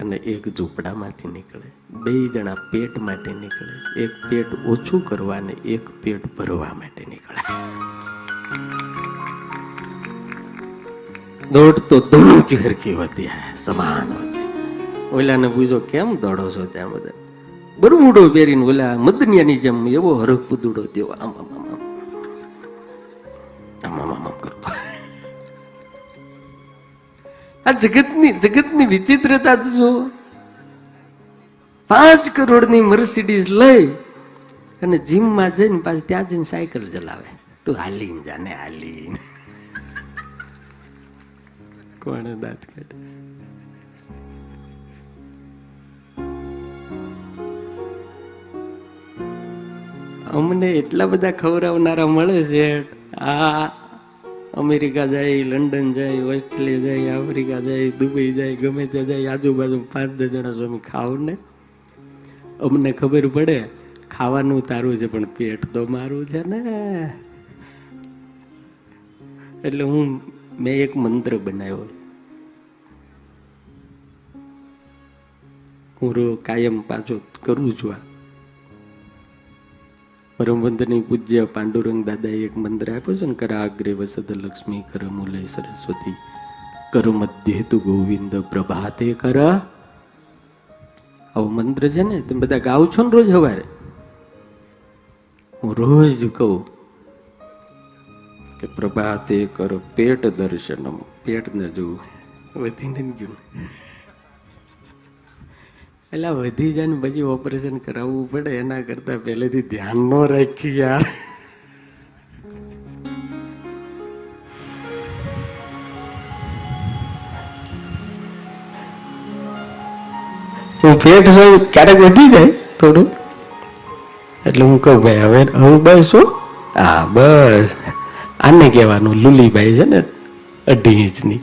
અને એક ઝૂંપડામાંથી નીકળે બે જણા પેટ માટે નીકળે એક પેટ ઓછું કરવા અને એક પેટ ભરવા માટે નીકળે દોડ તો દોડ ઘેરકી વધ્યા સમાન વધ્યા ઓલાને પૂછો કેમ દોડો છો ત્યાં બધા બરમુડો પહેરીને ઓલા મદનિયાની જેમ એવો હરખ પુદુડો તેવો આમ આમ આમ આમ આમ આમ આમ કરતો આ જગતની જગતની વિચિત્રતા જુઓ. પાંચ કરોડની મર્સિડીઝ લઈ અને જીમમાં જઈને પાછી ત્યાં જઈને સાયકલ ચલાવે. તું હાલીને જાને હાલીને. કોણે દાંત કાઢે અમને એટલા બધા ખવડાવનારા મળે છે. આ અમેરિકા જાય, લંડન જાય, ઓસ્ટ્રેલિયા જાય, આફ્રિકા જાય, દુબઈ જાય, ગમે ત્યાં જાય, આજુબાજુ પાંચ દસ જણા સ્વામી ખાવ ને અમને ખબર પડે, ખાવાનું તારું છે, પણ પેટ તો મારું છે ને. એટલે હું, મેં એક મંત્ર બનાવ્યો. હું રો કાયમ પાછો કરું છું આ. પરમવંદની પૂજ્ય પાંડુરંગ દાદાએ એક મંત્ર આપ્યો છે ને, કર આગ્રે વસદ લક્ષ્મી, કર મૂલે સરસ્વતી, કર મધ્ય ગોવિંદ, પ્રભાતે કર. આવો મંત્ર છે ને, તમે બધા ગાવ છો ને રોજ સવારે? હું રોજ કહું કે પ્રભાતે કર પેટ દર્શનમ પેટ ન જોવું વધીને ગયું. એટલે વધી જાય ને પછી ઓપરેશન કરાવવું પડે, એના કરતા પહેલેથી ધ્યાન ન રાખી યાર. હું પેટ છું ક્યારેક વધી જાય થોડું. એટલે હું કહું, ભાઈ, હવે હવે બસ શું હા, બસ. આને કહેવાનું લુલીભાઈ છે ને, અઢી ઇંચની.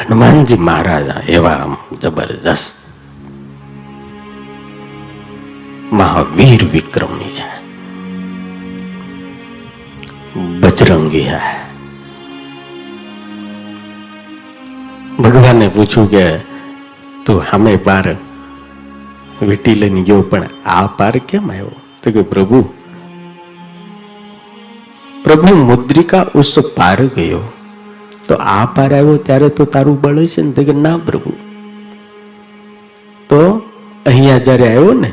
હનુમાનજી મહારાજ એવા જબરજસ્ત મહાવીર વિક્રમી છે. બજરંગી હે. ભગવાને પૂછ્યું કે, તું સામે પાર વીટી લઈને ગયો, પણ આ પાર કેમ આવ્યો? તો કે, પ્રભુ પ્રભુ મુદ્રિકા ઉસ પાર ગયો. તો આ પાર આવ્યો ત્યારે તો તારું બળ છે ને તો કે ના પ્રભુ તો અહીંયા જ્યારે આવ્યો ને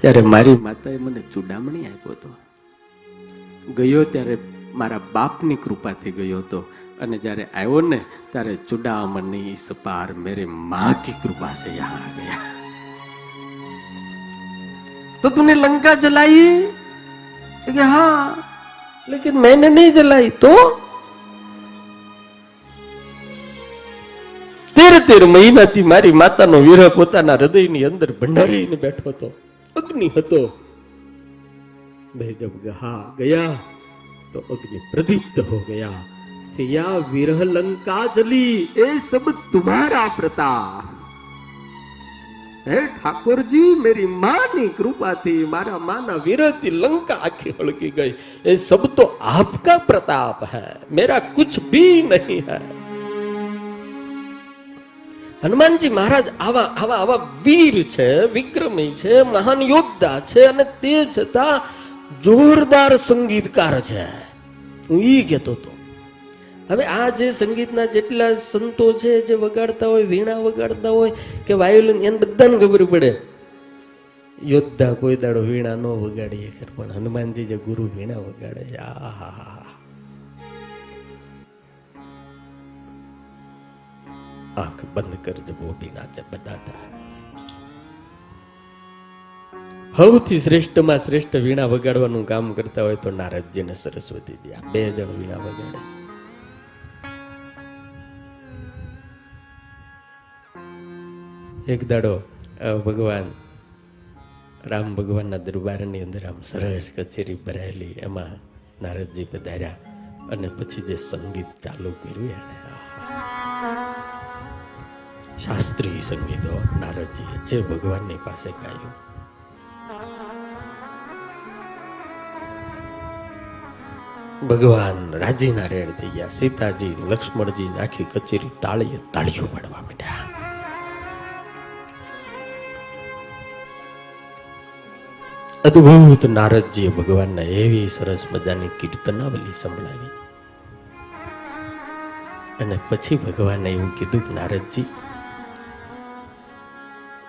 ત્યારે મારી માતાએ મને ચુડામણી આપ્યો હતો ગયો ત્યારે મારા બાપની કૃપાથી ગયો હતો અને જ્યારે આવ્યો ને ત્યારે ચુડામણી ઇસ પાર મેરે માँ की कृपा से यहाँ आ गया तो तूने लंका जलाई तो कि हाँ लेकिन मैंने नहीं जलाई तो તેર તેર મહિનાથી મારી માતાનો વિરહ પોતાના હૃદયની અંદર ભંડારીને બેઠો હતો. અગ્નિ હતો. જબ ગહા ગયા તો અગ્નિ પ્રદીપ્ત હો ગયા. સિયા વિરહ લંકા જલી, એ સબ તુમારા પ્રતાપ. હે ઠાકોરજી, મેરી માની કૃપાથી મારા માના વિરહથી લંકા આખી હળકી ગઈ. એ સબ તો આપકા પ્રતાપ હૈ, મેરા કુછ ભી નહીં હૈ. હનુમાનજી મહારાજ આવા આવા આવા વીર છે, વિક્રમી છે, મહાન યોદ્ધા છે અને તે છતાં જોરદાર સંગીતકાર છે. હું ઈ કહેતો હતો. હવે આ જે સંગીતના જેટલા સંતો છે, જે વગાડતા હોય, વીણા વગાડતા હોય, કે વાયોલિન, એને બધાને ખબર પડે. યોદ્ધા કોઈ દાડો વીણા ન વગાડીએ ખર પણ હનુમાનજી જે ગુરુ વીણા વગાડે છે. આ હા હા આંખ બંધ કરજો ગોપીનાથ જબ બતાતા સૌથી શ્રેષ્ઠમાં શ્રેષ્ઠ વીણા વગાડવાનું કામ કરતા હોય તો નારદજી ને સરસ્વતી દયા બે જણ વીણા વગાડે. એક દાડો ભગવાન, રામ ભગવાનના દરબારની અંદર આમ સરસ કચેરી ભરાયેલી એમાં નારદજી પધાર્યા અને પછી જે સંગીત ચાલુ કર્યું એને. શાસ્ત્રીય સંગીતો નારદજીએ જે ભગવાનની પાસે ગાયું. ભગવાન રાજીના રેડ થઈ ગયા. સીતાજી, લક્ષ્મણજી આખી કચેરી તાળીએ તાળીઓ પાડવા માંડ્યા. અદ્ભુત નારદજીએ ભગવાનના એવી સરસ મજાની કીર્તનાવલી સંભળાવી. અને પછી ભગવાને એવું કીધું કે નારદજી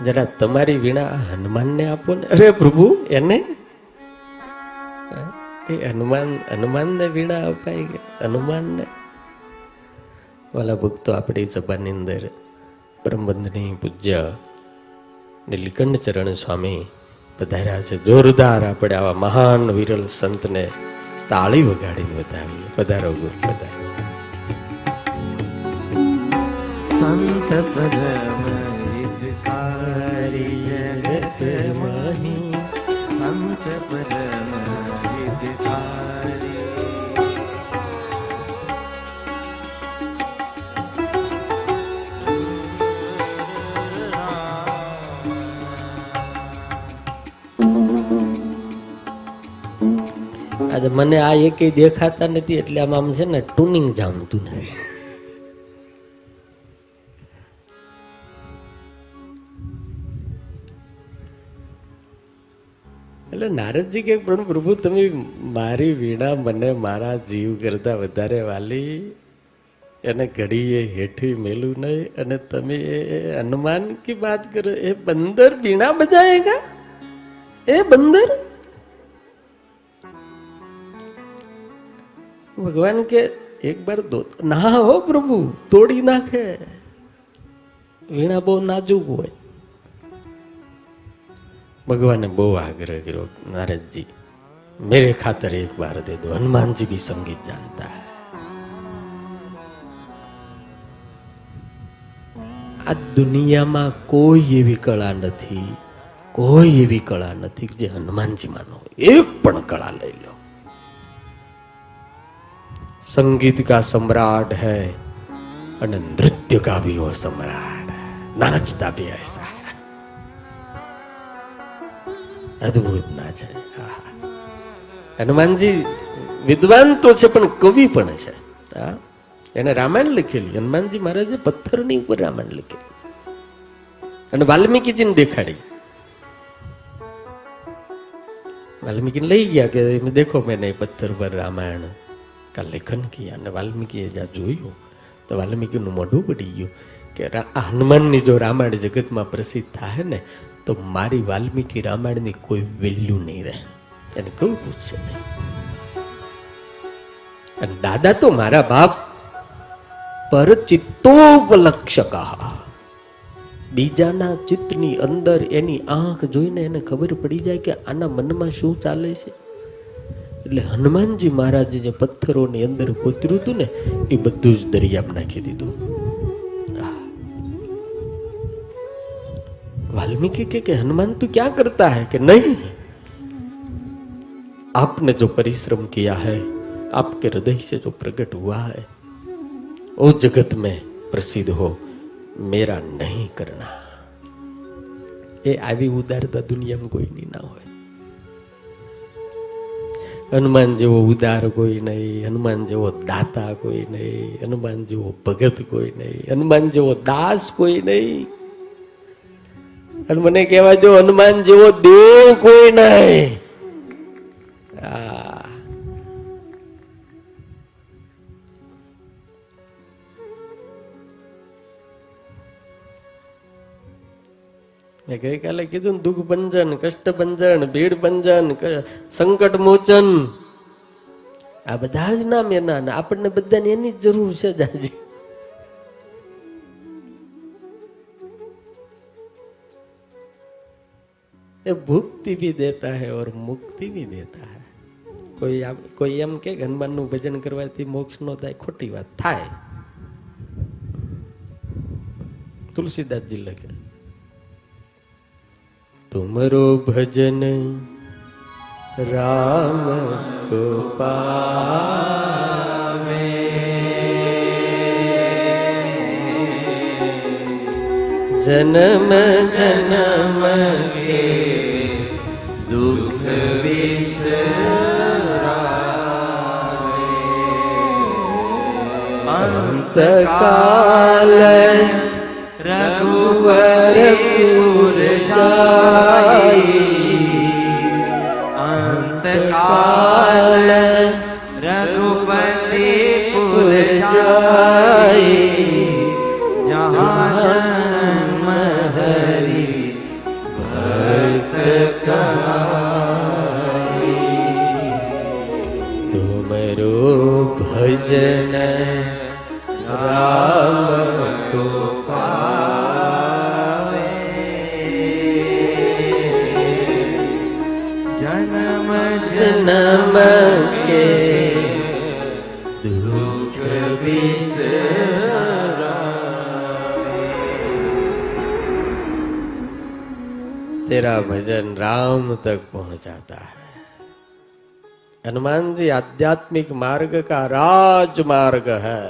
જરા તમારી વીણા હનુમાનને આપો ને. અરે પ્રભુ. એને? એ હનુમાન હનુમાનને વીણા અપાઈ ગઈ હનુમાનને? વાલા ભક્તો આપણી સભાની અંદર પરમબંધની પૂજ્ય નીલકંઠ ચરણ સ્વામી પધાર્યા છે જોરદાર આપણે આવા મહાન વિરલ સંતને તાળી વગાડીને બતાવીએ પધારો ગુરુ પધારો સંત હિતકારી સંત પરમ આજે મને આ એકે દેખાતા નથી, એટલે આમ આમ છે ને, ટુનિંગ જામતું નથી. એટલે નારદજી કે પણ પ્રભુ, તમે મારી વીણા મને મારા જીવ કરતા વધારે વાલી એને ઘડીએ હેઠી મેલું નહીં અને તમે એ હનુમાન કી વાત કરો, એ બંદર વીણા બજાયેગા એ બંદર? ભગવાન કે, એક બાર દો, ના હો પ્રભુ, તોડી નાખે. વીણા બહુ નાજુક હોય. ભગવાને બહુ આગ્રહ કર્યો નારદજી, મેરે ખાતર એક વાર દે દો, હનુમાનજી બી સંગીત જાણતા આ દુનિયામાં કોઈ એવી કળા નથી, કોઈ એવી કળા નથી જે હનુમાનજીમાં નો એક પણ કળા લઈ લો. સંગીત કા સમ્રાટ હૈ અને નૃત્ય કા ભી હો સમ્રાટ નાચતા ભી હૈ. અદ્ભુત ના છે. હનુમાનજી વિદ્વાન તો છે, પણ કવિ પણ છે. એને રામાયણ લખેલી. હનુમાનજી મહારાજે પથ્થરની ઉપર રામાયણ લખેલી. અને વાલ્મીકીજીને દેખાડી. વાલ્મીકીને લઈ ગયા કે દેખો મેં પથ્થર પર રામાયણ કા લેખન કિયા. અને વાલ્મીકીએ જ્યાં જોયું, તો વાલ્મીકીનું મોઢું પડી ગયું. કે આ હનુમાનની જો રામાયણ જગતમાં પ્રસિદ્ધ થાય ને, તો મારી વાલ્મીકી રામાયણની કોઈ વેલ્યુ નહીં રહે. એને કેવું પૂછશે નહીં દાદા તો મારા બાપ પર ચિત્તોપલક્ષકા બીજાના ચિત્તની અંદર એની આંખ જોઈને એને ખબર પડી જાય કે આના મનમાં શું ચાલે છે. એટલે હનુમાનજી મહારાજે જે પથ્થરોની અંદર કોતર્યું હતું ને, એ બધું જ દરિયામાં નાખી દીધું. वाल्मीकि के, के हनुमान तू क्या करता है कि नहीं आपने जो परिश्रम किया है आपके हृदय से जो प्रकट हुआ है वो जगत में प्रसिद्ध हो मेरा नहीं करना એ આવી ઉદારતા દુનિયામાં કોઈની ના હોય હનુમાન જેવો ઉદાર કોઈ નહીં હનુમાન જેવો દાતા કોઈ નહીં હનુમાન જેવો ભગત કોઈ નહીં હનુમાન જેવો દાસ કોઈ નહીં અને મને કહેવા જો હનુમાન જેવો દેવ કોઈ નહીં. ગઈકાલે કીધું દુઃખ ભંજન, કષ્ટ ભંજન, ભીડ ભંજન સંકટ મોચન. આ બધા જ નામ એના આપણને બધાને એની જ જરૂર છે જાજી એ ભુક્તિ બી દેતા હૈ ઓર મુક્તિ બી દેતા હે. કોઈ કોઈ એમ કે હનુમાનનું ભજન કરવાથી મોક્ષ નો થાય, ખોટી વાત થાય. તુલસીદાસજી લખે, તુમરો ભજન રામ પાવે જન્મ જન્મ કે અંતકાલ રઘુવરપુર જાય भजन राम तक पहुंचाता है हनुमान जी आध्यात्मिक मार्ग का राजमार्ग है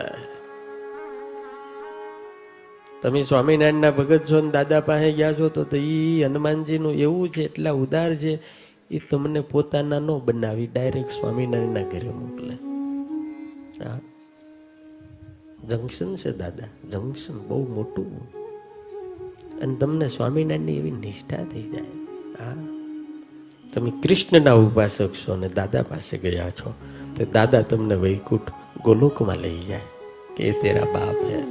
તમે સ્વામિનારાયણના ભગત છો ને દાદા પાસે ગયા છો તો તો ઈ હનુમાનજીનું એવું છે એટલા ઉદાર છે એ તમને પોતાના નો બનાવી ડાયરેક્ટ સ્વામિનારાયણના ઘરે મોકલે હા જંકશન છે દાદા જંકશન બહુ મોટું અને તમને સ્વામિનારાયણની એવી નિષ્ઠા થઈ જાય હા તમે કૃષ્ણના ઉપાસક છો અને દાદા પાસે ગયા છો, તો દાદા તમને વૈકુંઠ ગોલોકમાં લઈ જાય કે તેરા બાપ હે.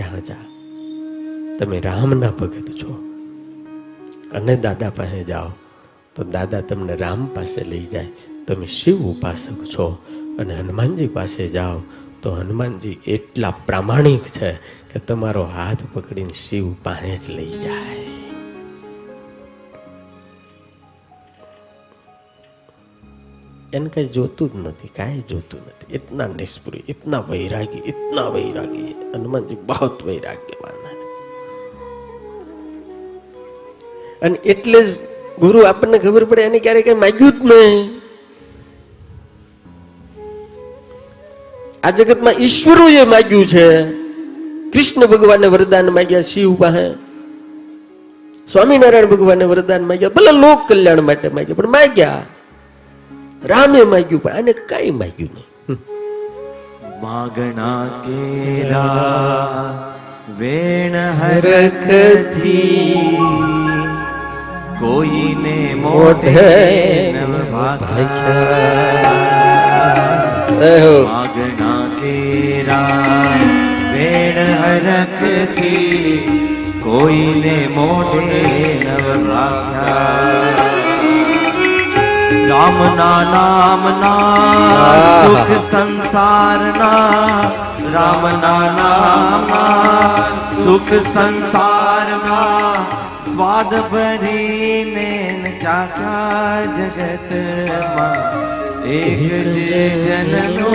યહાં જા. તમે રામના ભગત છો અને દાદા પાસે જાઓ, તો દાદા તમને રામ પાસે લઈ જાય. તમે શિવ ઉપાસક છો અને હનુમાનજી પાસે જાઓ, તો હનુમાનજી એટલા પ્રામાણિક છે કે તમારો હાથ પકડીને શિવ પાસે જ લઈ જાય. એને કંઈ જોતું જ નથી, કાંઈ જોતું નથી. એટલા નિષ્પૃહ એટલા વૈરાગી એટલા વૈરાગી હનુમાનજી બહુ વૈરાગ્યવાન અને એટલે જ ગુરુ આપણને ખબર પડે એને ક્યારે કઈ માગ્યું જ નહીં. આ જગતમાં ઈશ્વરોએ માગ્યું છે. કૃષ્ણ ભગવાને વરદાન માગ્યા, શિવ પાસે. સ્વામિનારાયણ ભગવાને વરદાન માગ્યા, ભલે લોક કલ્યાણ માટે માગ્યા, પણ માગ્યા. રામે માગ્યું પણ આને કઈ માગ્યું નહીં. માગણા કેરા વેણ હરખથી કોઈને મોઢે માગણા કેરા વેણ હરખથી કોઈને મોઢે નવ ભાખ્યા રામના નામના સુખ સંસારના રામના નામના સુખ સંસારના સ્વાદ ભરીને ચાખા જગતમાં એક જે જનનો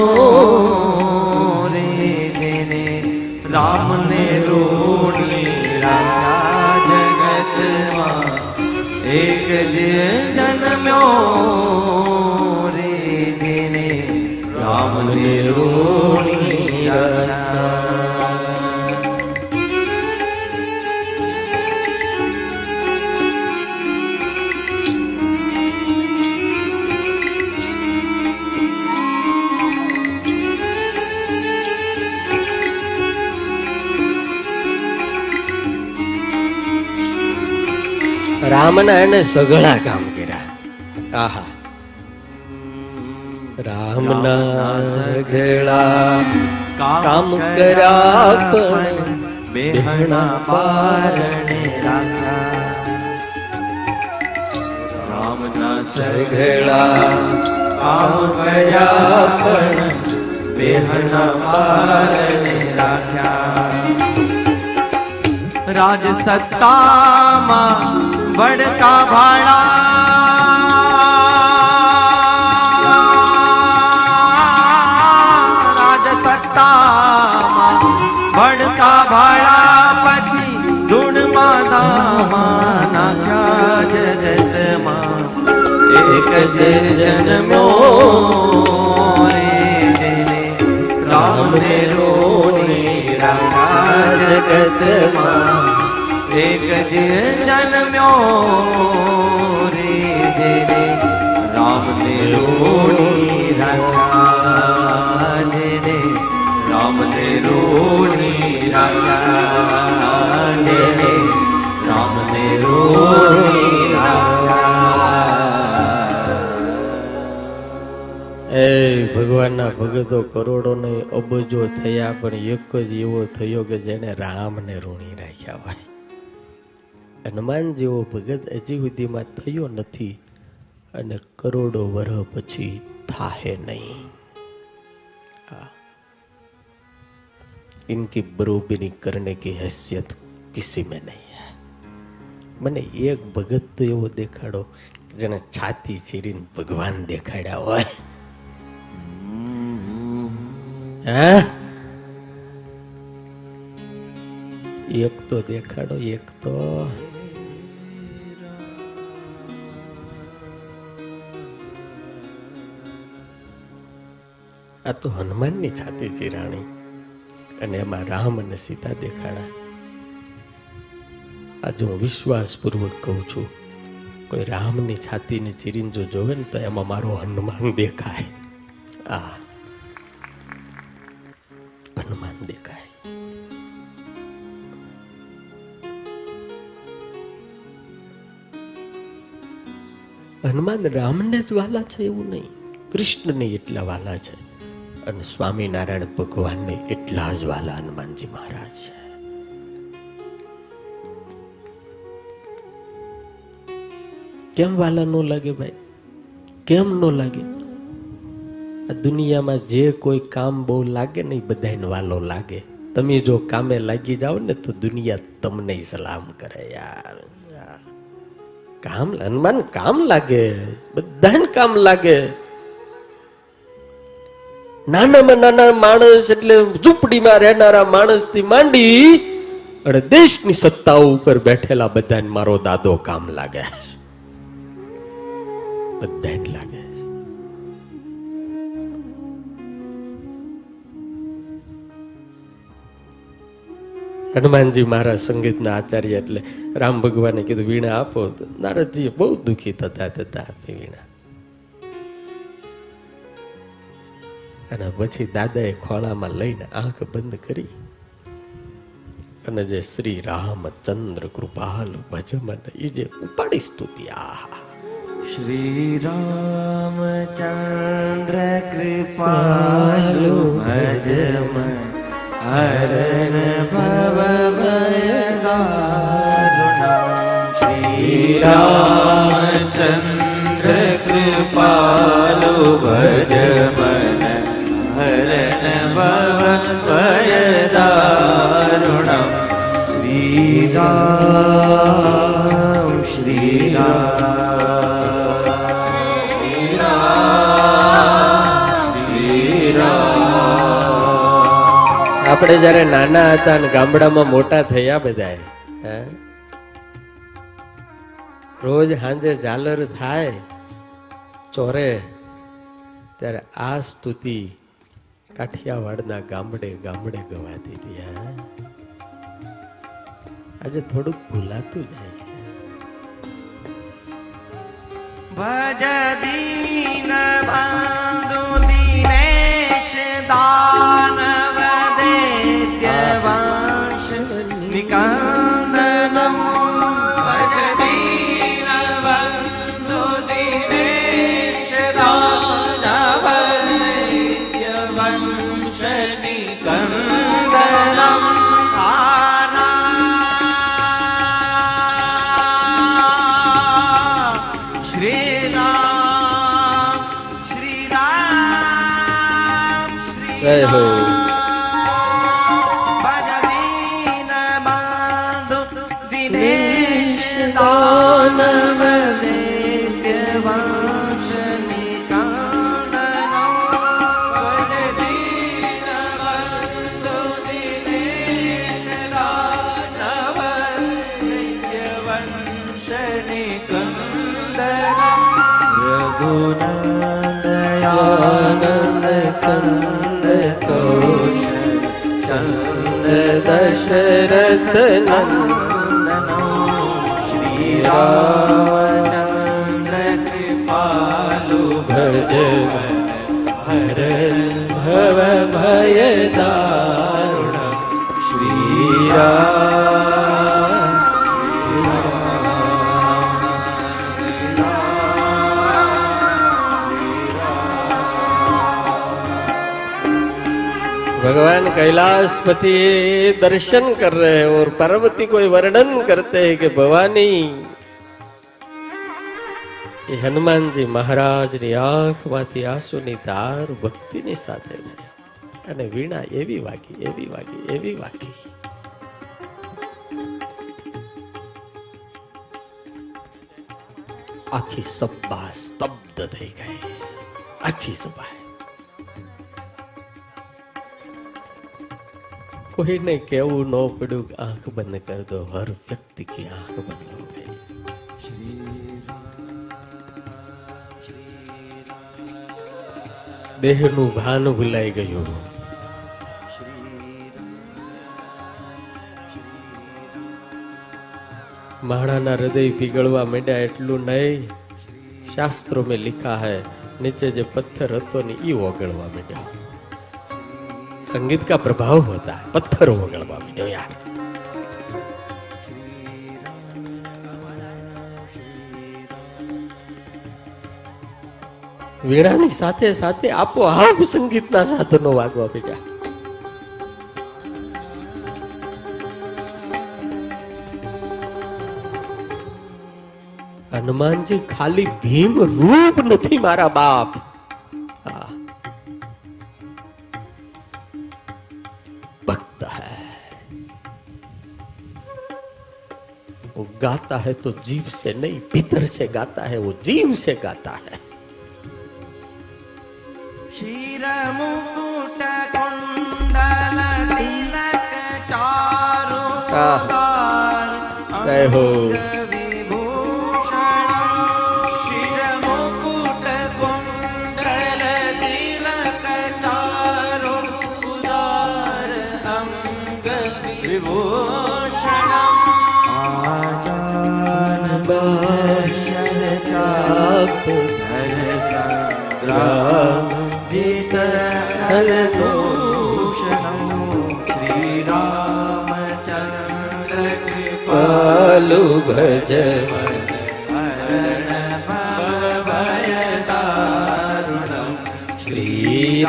રે જેને રામને રોડી જગતમાં એક જે જન્મ્યો રે જેને રામને રોણી રામના એને સઘળા કામ કર્યા. આહા. રામના સઘળા કામ કર્યા પણ બેહણા પારણે રાખ્યા. રામના સઘળા કામ કર્યા પણ બેહણા પારણે રાખ્યા. રાજ સત્તામાં વડકા ભાડા. રાજસત્તામાં સત્તામાં વડકા ભાડા પછી ધૂળમાં દામા નાખ્યા જગતમાં. એક જ જન્મો રામ રામને રોણી રાખ્યા જગતમાં. એક જ જન્મ્યો રે જેને રામને રોણી રાખ્યા જેને રોણી રાજા જેને રામને રોણી એ ભગવાનના ભગતો કરોડો નહીં અબજો થયા, પણ એક જ એવો થયો કે જેને રામને ઋણી રાખ્યા હોય. હનુમાન જેવો ભગત હજી સુધીમાં થયો નથી અને કરોડો વર્ષ પછી થાહે નહીં. ઇનકી બરોબરી કરને કી હૈસિયત કિસી મેં નહીં. મને એક ભગત તો એવો દેખાડો જેને છાતી ચીરીને ભગવાન દેખાડ્યા હોય. એક તો દેખાડો, એક તો આ તો હનુમાનની છાતી ચીરાણી અને એમાં રામ અને સીતા દેખાડા આજે હું વિશ્વાસપૂર્વક કહું છું, કોઈ રામની છાતીને ચીરીને જો જોવે ને તો એમાં મારો હનુમાન દેખાય. આ હનુમાન દેખાય. હનુમાન રામને જ વાલા છે એવું નહીં. કૃષ્ણને એટલા વાલા છે. અને સ્વામિનારાયણ ભગવાનને એટલા જ વાલા હનુમાનજી મહારાજ છે. કેમ વાલા ન લાગે ભાઈ? કેમ ન લાગે? આ દુનિયામાં જે કોઈ કામ બહુ લાગે ને એ બધાને વાલો લાગે. તમે જો કામે લાગી જાઓ ને તો દુનિયા તમને સલામ કરે યાર. કામ હનુમાન કામ લાગે. બધાને કામ લાગે. નાનામાં નાના માણસ એટલે ઝૂંપડીમાં રહેનારા માણસથી માંડી અને દેશની સત્તાઓ ઉપર બેઠેલા બધાને મારો દાદો કામ લાગે બધાને લાગે હનુમાનજી મહારાજ સંગીતના આચાર્ય એટલે રામ ભગવાને કીધું, વીણા આપો. નારદજી બહુ દુઃખી થતા થતા વીણા. અને પછી દાદાએ ખોળામાં લઈને આંખ બંધ કરી અને જે શ્રી રામચંદ્ર કૃપાલ ભજમન એ જે ઉપાડી સ્તુતિ, આહા. શ્રી રામચંદ્ર કૃપાલુ ભજમ હરણ ભવ ભયદારુણમ શ્રી રામચંદ્ર કૃપાલુ ભજમન આપણે જ્યારે નાના હતા અને ગામડામાં મોટા થયા બધા રોજ સાંજે ઝાલર થાય, ચોરે ત્યારે આ સ્તુતિ કાઠિયાવાડના ગામડે ગામડે હતી, હે. આજે થોડુંક ભૂલાતું જાય છે. ભજ દીન બંધુ દિનેશ દાનવ દૈત્ય भरत नन्दनो श्रीरामचन्द्रकृपालु भज हर भव भयदारुण श्रीराम भगवान कैलाशपति दर्शन कर रहे हैं और पार्वती कोई वर्णन करते हैं कि भवानी એ હનુમાનજી મહારાજની આંખમાંથી આંસુની ધાર ભક્તિની સાથે થઈ. અને વીણા એવી વાગી એવી વાગી એવી વાગી આખી સભા સ્તબ્ધ થઈ ગઈ આખી સભા કોઈને કહેવું ન પડ્યું કે આંખ બંધ કર દો હર વ્યક્તિ કી આંખ બંધ હો ગઈ દેહનું ભાન ભૂલાઈ ગયું માણાના હૃદય પીગળવા માંડ્યા એટલું નહીં શાસ્ત્રો મેં લીખા હૈ નીચે જે પથ્થર હતો ને એ ઓગળવા માંડ્યા संगीत का प्रभाव होता है पत्थर ओगळवा માંડ્યો યાર વીણાની સાથે સાથે આપોઆપ સંગીતના સાધનો વાગવા માંડ્યા હનુમાનજી ખાલી ભીમ રૂપ નથી મારા બાપ गाता है तो जीव से नहीं पितर से गाता है वो जीव से गाता है शिरमुकुट कुण्डल तिलक चारु हो। ભજ. ભય તારુણમ શ્રી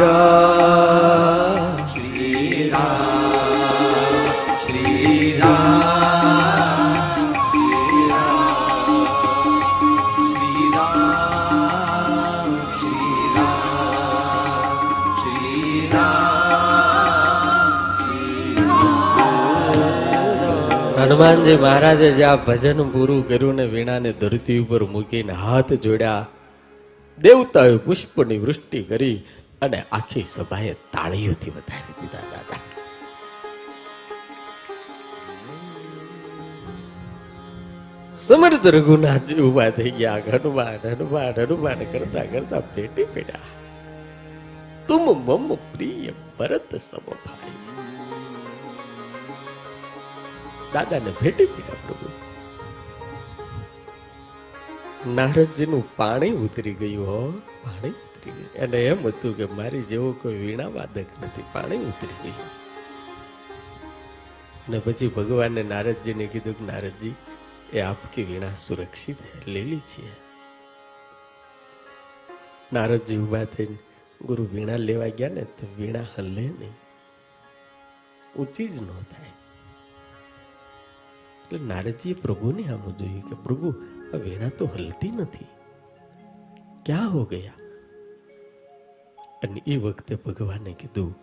હનુમાનજી મહારાજે જે આ ભજન પૂરું કર્યું ને વીણાને ધરતી ઉપર મૂકીને હાથ જોડ્યા, દેવતાએ પુષ્પની વૃષ્ટિ કરી અને આખી સભાએ તાળીઓથી વધાવી દીધા દાદા. સમર્થ રઘુનાથજી ઊભા થઈ ગયા. હનુમાન હનુમાન હનુમાન કરતા કરતા પેટી પડ્યા. તુમ મમ પ્રિય ભરત સમભાઈ દાદાને ભેટી પ્રભુ. નારદજીનું પાણી ઉતરી ગયું, હો. પાણી ઉતરી ગયું. એને એમ હતું કે મારી જેવો કોઈ વીણા વાદક નથી. પાણી ઉતરી ગયું. ને પછી ભગવાને નારદજીને કીધું કે નારદજી, એ આપકી વીણા સુરક્ષિત લેલી છે. નારદજી ઊભા થઈને, ગુરુ, વીણા લેવા ગયા ને તો વીણા હલે નહીં. ઊંચી જ ન થાય. એટલે નારદજીએ પ્રભુને આમ જોયું કે પ્રભુ, આ વેણા તો હલતી નથી. ક્યાં હો ગયા? અને એ વખતે ભગવાને કીધું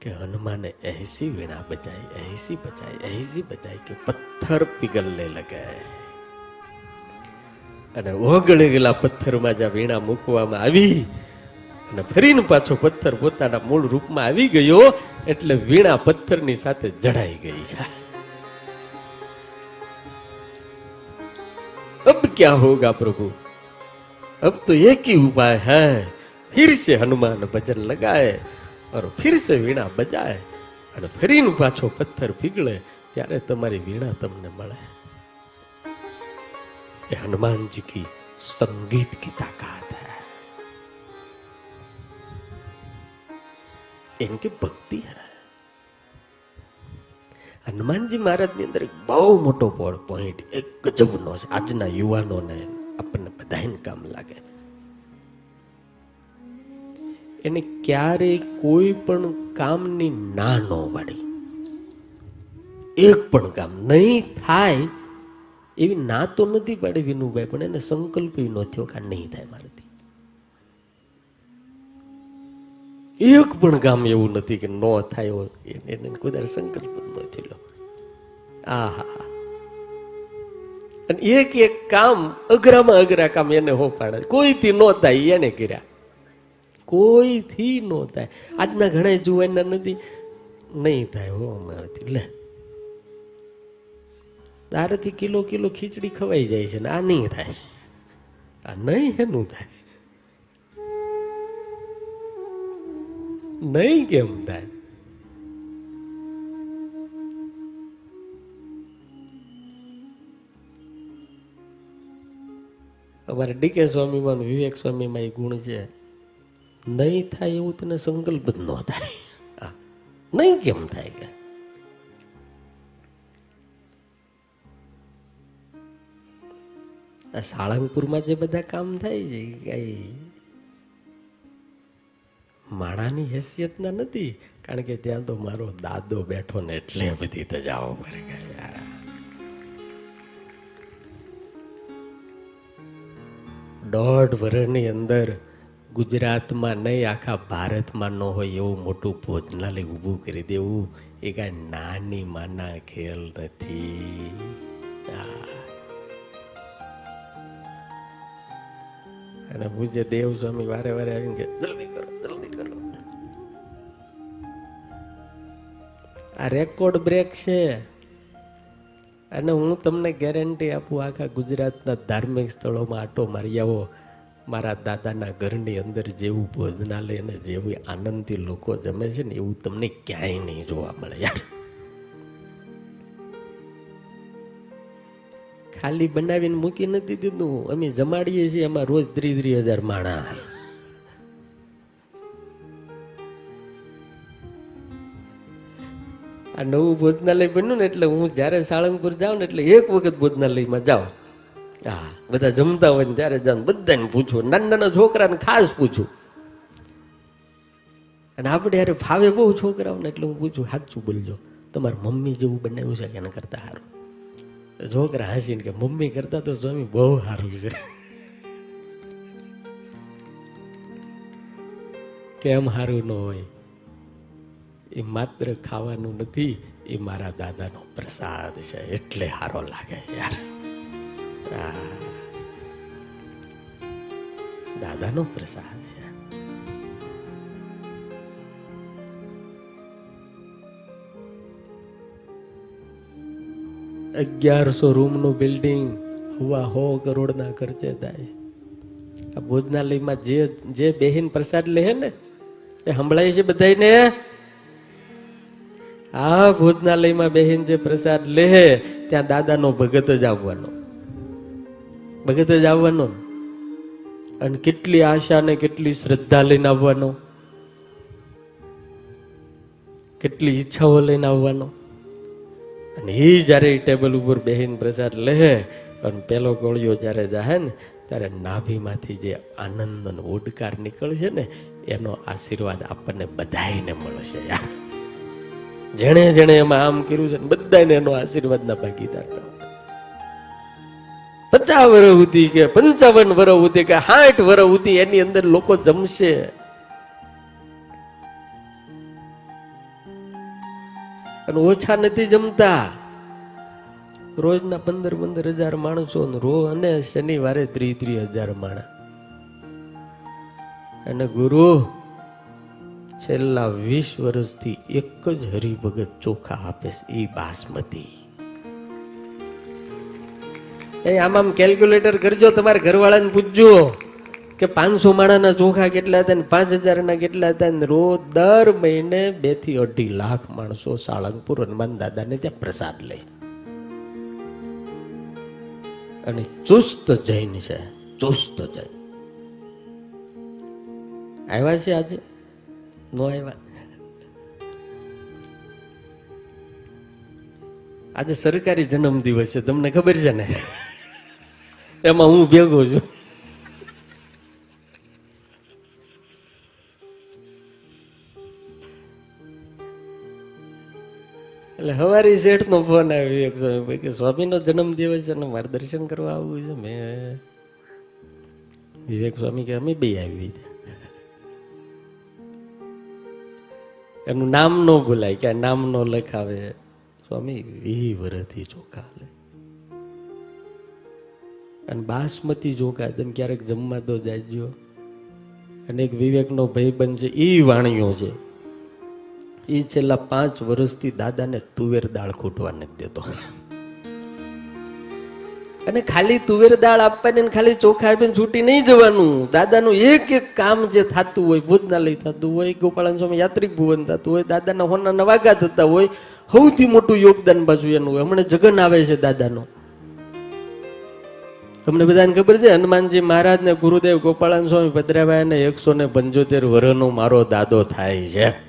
કે હનુમાને એસી વીણા બચાઈ, એસી બચાઈ એસી બચાઈ કે પથ્થર પીગલને લગાય. અને ઓગળી ગયેલા પથ્થરમાં જ્યાં વીણા મૂકવામાં આવી અને ફરીને પાછો પથ્થર પોતાના મૂળ રૂપમાં આવી ગયો એટલે વીણા પથ્થરની સાથે જડાઈ ગઈ છે. अब क्या होगा प्रभु अब तो एक ही उपाय है फिर से हनुमान भजन लगाए और फिर से વીણા બજાય અને ફરીને પાછો પથ્થર પીગળે ત્યારે તમારી વીણા તમને મળે ये हनुमान जी की संगीत की ताकत है इनकी भक्ति है હનુમાનજી મહારાજની અંદર એક બહુ મોટો પોઈન્ટ એક ગજબનો છે. આજના યુવાનોને આપણને બધાને કામ લાગે. એને ક્યારેય કોઈ પણ કામની ના ન પાડી એક પણ કામ નહીં થાય એવી ના તો નથી પાડી વિનુભાઈ, પણ એને સંકલ્પ ન થયો કે નહીં થાય મારાથી એક પણ કામ એવું નથી કે ન થાય એને કોઈ સંકલ્પ જ ન થયેલો. આહા. અને એક એક કામ અઘરામાં અઘરા કામ એને હો પાડે કોઈથી ન થાય એને કર્યા. કોઈથી ન થાય. આજના ઘણા જુવાનના નથી. નહીં થાય હો અમારાથી લે. તારેથી કિલો કિલો ખીચડી ખવાઈ જાય છે ને આ નહીં થાય. આ નહીં એનું થાય. નહીં કેમ થાય? અમારે ડીકે સ્વામીમાં વિવેક સ્વામીમાં એ ગુણ છે. નહીં થાય એવું તને સંકલ્પ જ ન થાય. નહીં કેમ થાય કે? સાળંગપુરમાં જે બધા કામ થાય છે કઈ માણાની હેસિયતના નથી, કારણ કે ત્યાં તો મારો દાદો બેઠો ને એટલે બધી તજાઓ પડે યાર દોઢ વર્ષની અંદર ગુજરાતમાં નહીં, આખા ભારતમાં ન હોય એવું મોટું ભોજનાલય ઊભું કરી દેવું, એ કાંઈ નાની માના ખેલ નથી. અને પૂજ્ય દેવ સ્વામી વારે વારે આવીને કે, જલ્દી કરો જલ્દી કરો. આ રેકોર્ડ બ્રેક છે. અને હું તમને ગેરંટી આપું, આખા ગુજરાતના ધાર્મિક સ્થળોમાં આટો મારી મારા દાદાના ઘરની અંદર જેવું ભોજનાલય અને જેવી આનંદથી લોકો જમે છે ને, એવું તમને ક્યાંય નહીં જોવા મળે યાર. ખાલી બનાવીને મૂકી નથી દીધું. અમે જમાડીએ છીએ એમાં રોજ ત્રીસ ત્રીસ હજાર માણા. આ નવું ભોજનાલય બન્યું ને એટલે હું જ્યારે સાળંગપુર જાઉં ને એટલે એક વખત ભોજનાલયમાં જાઉં. હા, બધા જમતા હોય ને ત્યારે જાઉં. બધાને પૂછું. નાના નાના છોકરાને ખાસ પૂછું. અને આપણે યારે ફાવે બહુ છોકરાઓને એટલે હું પૂછું, સાચું બોલજો. તમારી મમ્મી જેવું બનાવ્યું છે એના કરતા સારું? છોકરા હસીને કે મમ્મી કરતા તો સ્વામી બહુ સારું છે. કેમ સારું ન હોય? એ માત્ર ખાવાનું નથી, એ મારા દાદાનો પ્રસાદ છે. એટલે સારો લાગે યાર. દાદાનો પ્રસાદ. અગિયારસો રૂમનું બિલ્ડિંગ હુવા હો કરોડના ખર્ચે થાય. આ ભોજનાલયમાં જે જે બેહીન પ્રસાદ લે ને, એ સંભળાય છે બધાને આ ભોજનાલયમાં બેહીન જે પ્રસાદ લે ત્યાં દાદાનો ભગત જ આવવાનો. ભગત જ આવવાનો. અને કેટલી આશા ને કેટલી શ્રદ્ધા લઈને આવવાનો. કેટલી ઈચ્છાઓ લઈને આવવાનો. અને એ જ્યારે એ ટેબલ ઉપર બેહીન પ્રસાદ લે અને પેલો ગોળિયો જ્યારે જાહે ને, ત્યારે નાભીમાંથી જે આનંદ અને ઓડકાર નીકળશે ને, એનો આશીર્વાદ આપણને બધાયને મળશે. યાર જેણે જેણે એમાં આમ કર્યું છે ને બધાને એનો આશીર્વાદના ભાગીદાર પચાસ વર્ષ સુધી કે પંચાવન વર્ષ સુધી કે સાઠ વર્ષ સુધી એની અંદર લોકો જમશે. અને ઓછા નથી જમતા. રોજના પંદર પંદર હજાર માણસો રો અને શનિવારે ત્રી ત્રી હજાર માણા. અને ગુરુ, છેલ્લા વીસ વર્ષથી એક જ હરિભગત ચોખા આપે છે એ બાસમતી. એ આમ આમ કેલ્ક્યુલેટર કરજો, તમારા ઘરવાળાને પૂછજો. કે પાંચસો માણાના ચોખા કેટલા હતા ને પાંચ હજારના કેટલા હતા ને રોજ દર મહિને બેથી અઢી લાખ માણસો સાળંગપુર હનુમાન દાદાને ત્યાં પ્રસાદ લે. અને ચુસ્ત જૈન છે, ચુસ્ત જૈન. આવ્યા છે આજે? નો આવ્યા? આજે સરકારી જન્મદિવસ છે, તમને ખબર છે ને? એમાં હું ભેગો છું. એટલે હવારી શેઠ નો ફોન આવ્યો. એક સ્વામી કે, સ્વામીનો જન્મ દિવસ છે અને મારે દર્શન કરવા આવવું છે. મેં વિવેક સ્વામી કે, અમે બે આવી એનું નામ નો ભૂલાય કે નામ નો લખાવે. સ્વામી વી વરથી ચોખા લે. અને બાસમતી ચોખા તમે ક્યારેક જમવા તો જાજો અને એક વિવેકનો ભાઈબંધ છે એ વાણીઓ છે. એ છેલ્લા પાંચ વર્ષથી દાદાને તુવેર દાળ ખૂટવા નથી દેતો. અને ખાલી તુવેર દાળ આપવાની ખાલી ચોખા આપીને છૂટી નહીં જવાનું. દાદાનું એક એક કામ જે થતું હોય, ભોજનાલય થતું હોય, ગોપાળન સ્વામી યાત્રિક ભુવન થતું હોય, દાદાના હોના વાગા થતા હોય, સૌથી મોટું યોગદાન પાછું એનું હોય. હમણાં જગન આવે છે દાદાનો. તમને બધાને ખબર છે, હનુમાનજી મહારાજ ને ગુરુદેવ ગોપાળન સ્વામી ભદ્રાભાઈ ને એકસો ને પંચોતેર વર્ષનો મારો દાદો થાય છે.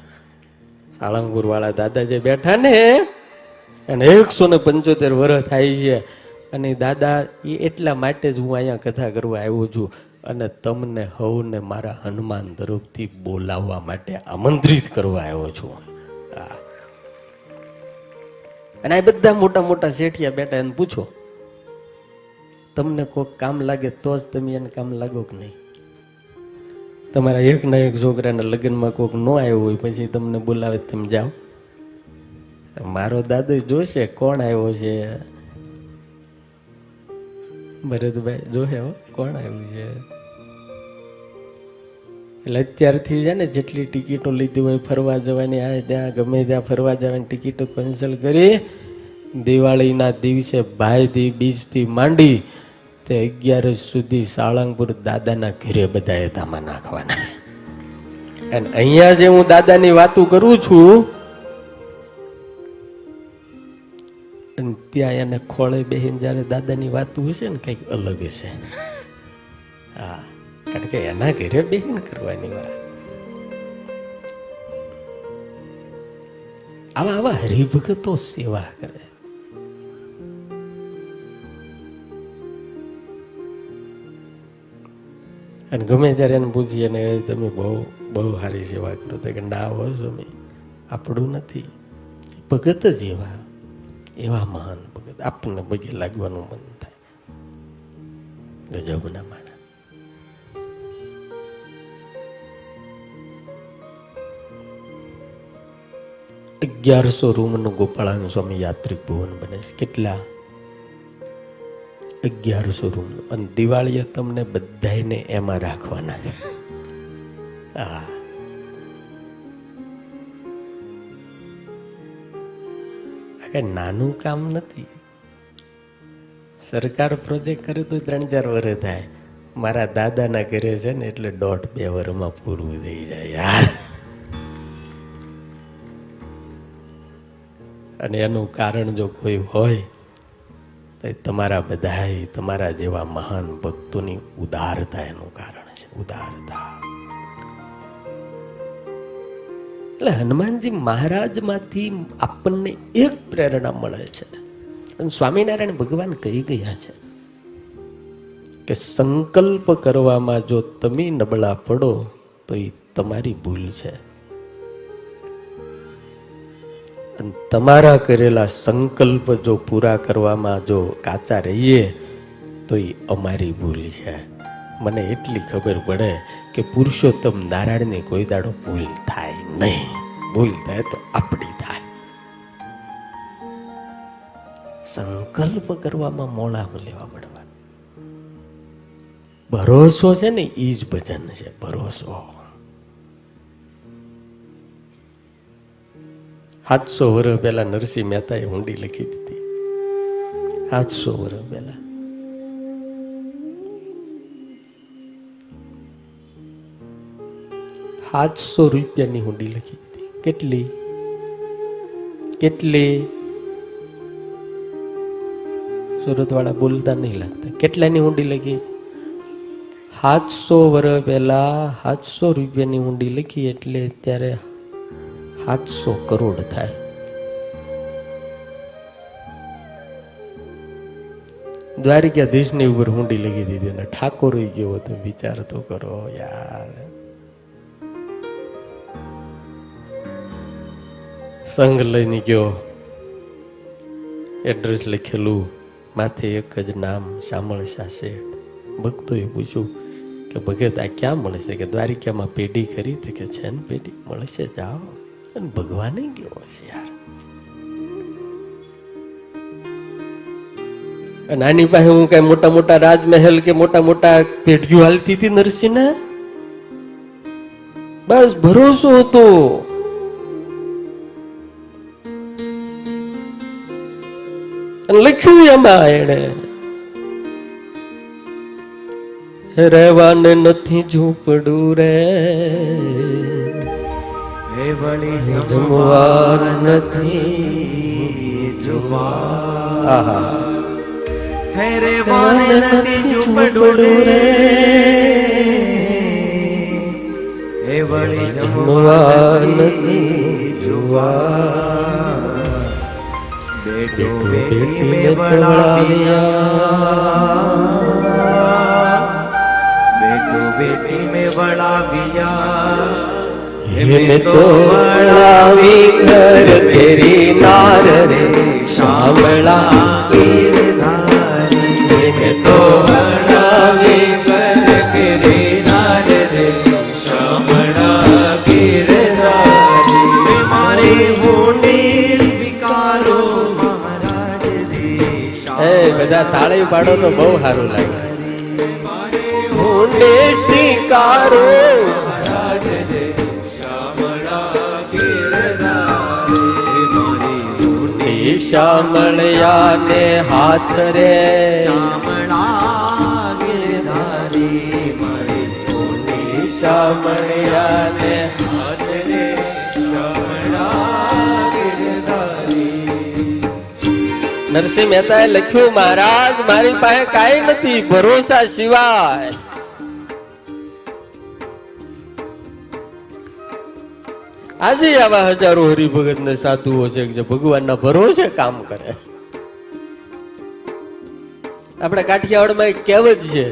સાળંગપુર વાળા દાદા જે બેઠા ને, અને એકસો ને પંચોતેર વર્ષ થાય છે. અને દાદા એ એટલા માટે જ હું અહીંયા કથા કરવા આવ્યો છું. અને તમને હવને મારા હનુમાન તરફથી બોલાવવા માટે આમંત્રિત કરવા આવ્યો છું. અને આ બધા મોટા મોટા શેઠિયા બેઠા એને પૂછો, તમને કોઈક કામ લાગે તો જ તમે એને કામ લાગો કે નહીં? તમારા એક ના એક છોકરાના લગ્નમાં કોઈક ન આવ્યો હોય, પછી તમને બોલાવે તમે જાઓ. મારો દાદો જોશે કોણ આવ્યો છે. ભરતભાઈ, જોશે હો, કોણ આવ્યું છે. એટલે અત્યારથી છે ને જેટલી ટિકિટો લીધી હોય ફરવા જવાની, આ ત્યાં ગમે ત્યાં ફરવા જવાની ટિકિટો કેન્સલ કરી. દિવાળીના દિવસે ભાઈથી બીજથી માંડી તે અગિયાર સુધી સાળંગપુર દાદાના ઘરે બધાએ ધામા નાખવાના. અને અહીંયા જે હું દાદાની વાતો કરું છું, અને ત્યાં એને ખોળે બેહીને જ્યારે દાદાની વાતો હશે ને કંઈક અલગ હશે. હા, કારણ કે એના ઘરે બેહીને કરવાની વાત. આવા આવા હરિભગતો સેવા કરે. અને ગમે ત્યારે એને પૂછીએ ને તમે બહુ બહુ સારી સેવા કરો. તો કે ના હો સ્વામી, આપણું નથી. ભગત જ એવા એવા મહાન ભગત. આપણને પગે લાગવાનું મન થાય. ગજબના માણા અગિયારસો રૂમનું ગોપાળાનું સ્વામી યાત્રિક ભુવન બને છે. કેટલા? અગિયારસો રૂમ અને દિવાળીએ તમને બધાને એમાં રાખવાના હા. કઈ નાનું કામ નથી. સરકાર પ્રોજેક્ટ કરે તો ત્રણ ચાર વર્ષ થાય. મારા દાદાના ઘરે છે ને એટલે દોઢ બે વર્ષમાં પૂરું થઈ જાય યાર. અને એનું કારણ જો કોઈ હોય તો તમારા બધાય, તમારા જેવા મહાન ભક્તોની ઉદારતા એનું કારણ છે, ઉદારતા. એટલે હનુમાનજી મહારાજમાંથી આપણને એક પ્રેરણા મળે છે. અને સ્વામિનારાયણ ભગવાન કહી ગયા છે કે સંકલ્પ કરવામાં જો તમે નબળા પડો, તો એ તમારી ભૂલ છે. તમારા કરેલા સંકલ્પ જો પૂરા કરવામાં જો કાચા રહીએ, તો એ અમારી ભૂલ છે. મને એટલી ખબર પડે કે પુરુષોત્તમ નારાયણની કોઈ દાડો ભૂલ થાય નહીં. ભૂલ થાય તો આપણી થાય. સંકલ્પ કરવામાં મોડા લેવા પડવાનું? ભરોસો છે ને એ જ ભજન છે, ભરોસો. સાતસો વર્ષ પહેલા નરસિંહ મહેતાએ ઊંડી લખી દીધી. સાતસો વર્ષ પહેલા. સાતસો રૂપિયાની હુંડી લખી દીધી. કેટલી? કેટલી? સુરત વાળા બોલતા નહીં લાગતા. કેટલાની હુંડી લખી? સાતસો વર્ષ પહેલા સાતસો રૂપિયાની હુંડી લખી એટલે ત્યારે સાતસો કરોડ થાય. દ્વારિકાધીશની ઉપર હુંડી લગી દીધી અને ઠાકોર ગયો તો વિચાર તો કરો યાર. સંઘ લઈને ગયો. એડ્રેસ લખેલું, માથે એક જ નામ, શામળ શાહ શેઠ. ભક્તોએ પૂછ્યું કે ભગત આ ક્યાં મળશે? કે દ્વારિકામાં પેઢી કરી હતી કે, છે ને પેઢી, મળશે, જાઓ. અને ભગવાને કેવો છે યાર? અને પાસે હું કઈ મોટા મોટા રાજમહેલ કે મોટા મોટા પેઢીઓ હાલતી હતી નરસિંહ બસ ભરોસો હતો. લખ્યું એમાં એને રહેવાને નથી ઝૂંપડું રે. વળી જમવાર નથી જુવાર આહા હે રે વાને નથી ઝૂંપડું રે હે વળી જમવાર નથી જુવાર બેટો બેટી મેં બળાવ્યા બેટો બેટી મેં બળાવ્યા તો વળાવી કર તેરી નાર રે શામળા ગીરધારી હેમે તો વળાવી કર તેરી નાર રે શામળા ગીરધારી મારી હુંડી સ્વીકારો મહારાજ દેશા એ બધા તાળી પાડો તો બહુ સારું લાગે. હુંડે સ્વીકારો હુંડી શામળિયા ને હાથ રે. શામળા ગિરધારી મારી શામળિયા ને હાથ રે. નરસિંહ મહેતાએ લખ્યું મહારાજ મારી પાસે કાંઈ નથી ભરોસા સિવાય. આજે આવા હજારો હરિભગત ને સાધુઓ છે જે ભગવાનના ભરોસે કામ કરે. આપણે કાઠિયાવાડમાં એક કહેવત છે,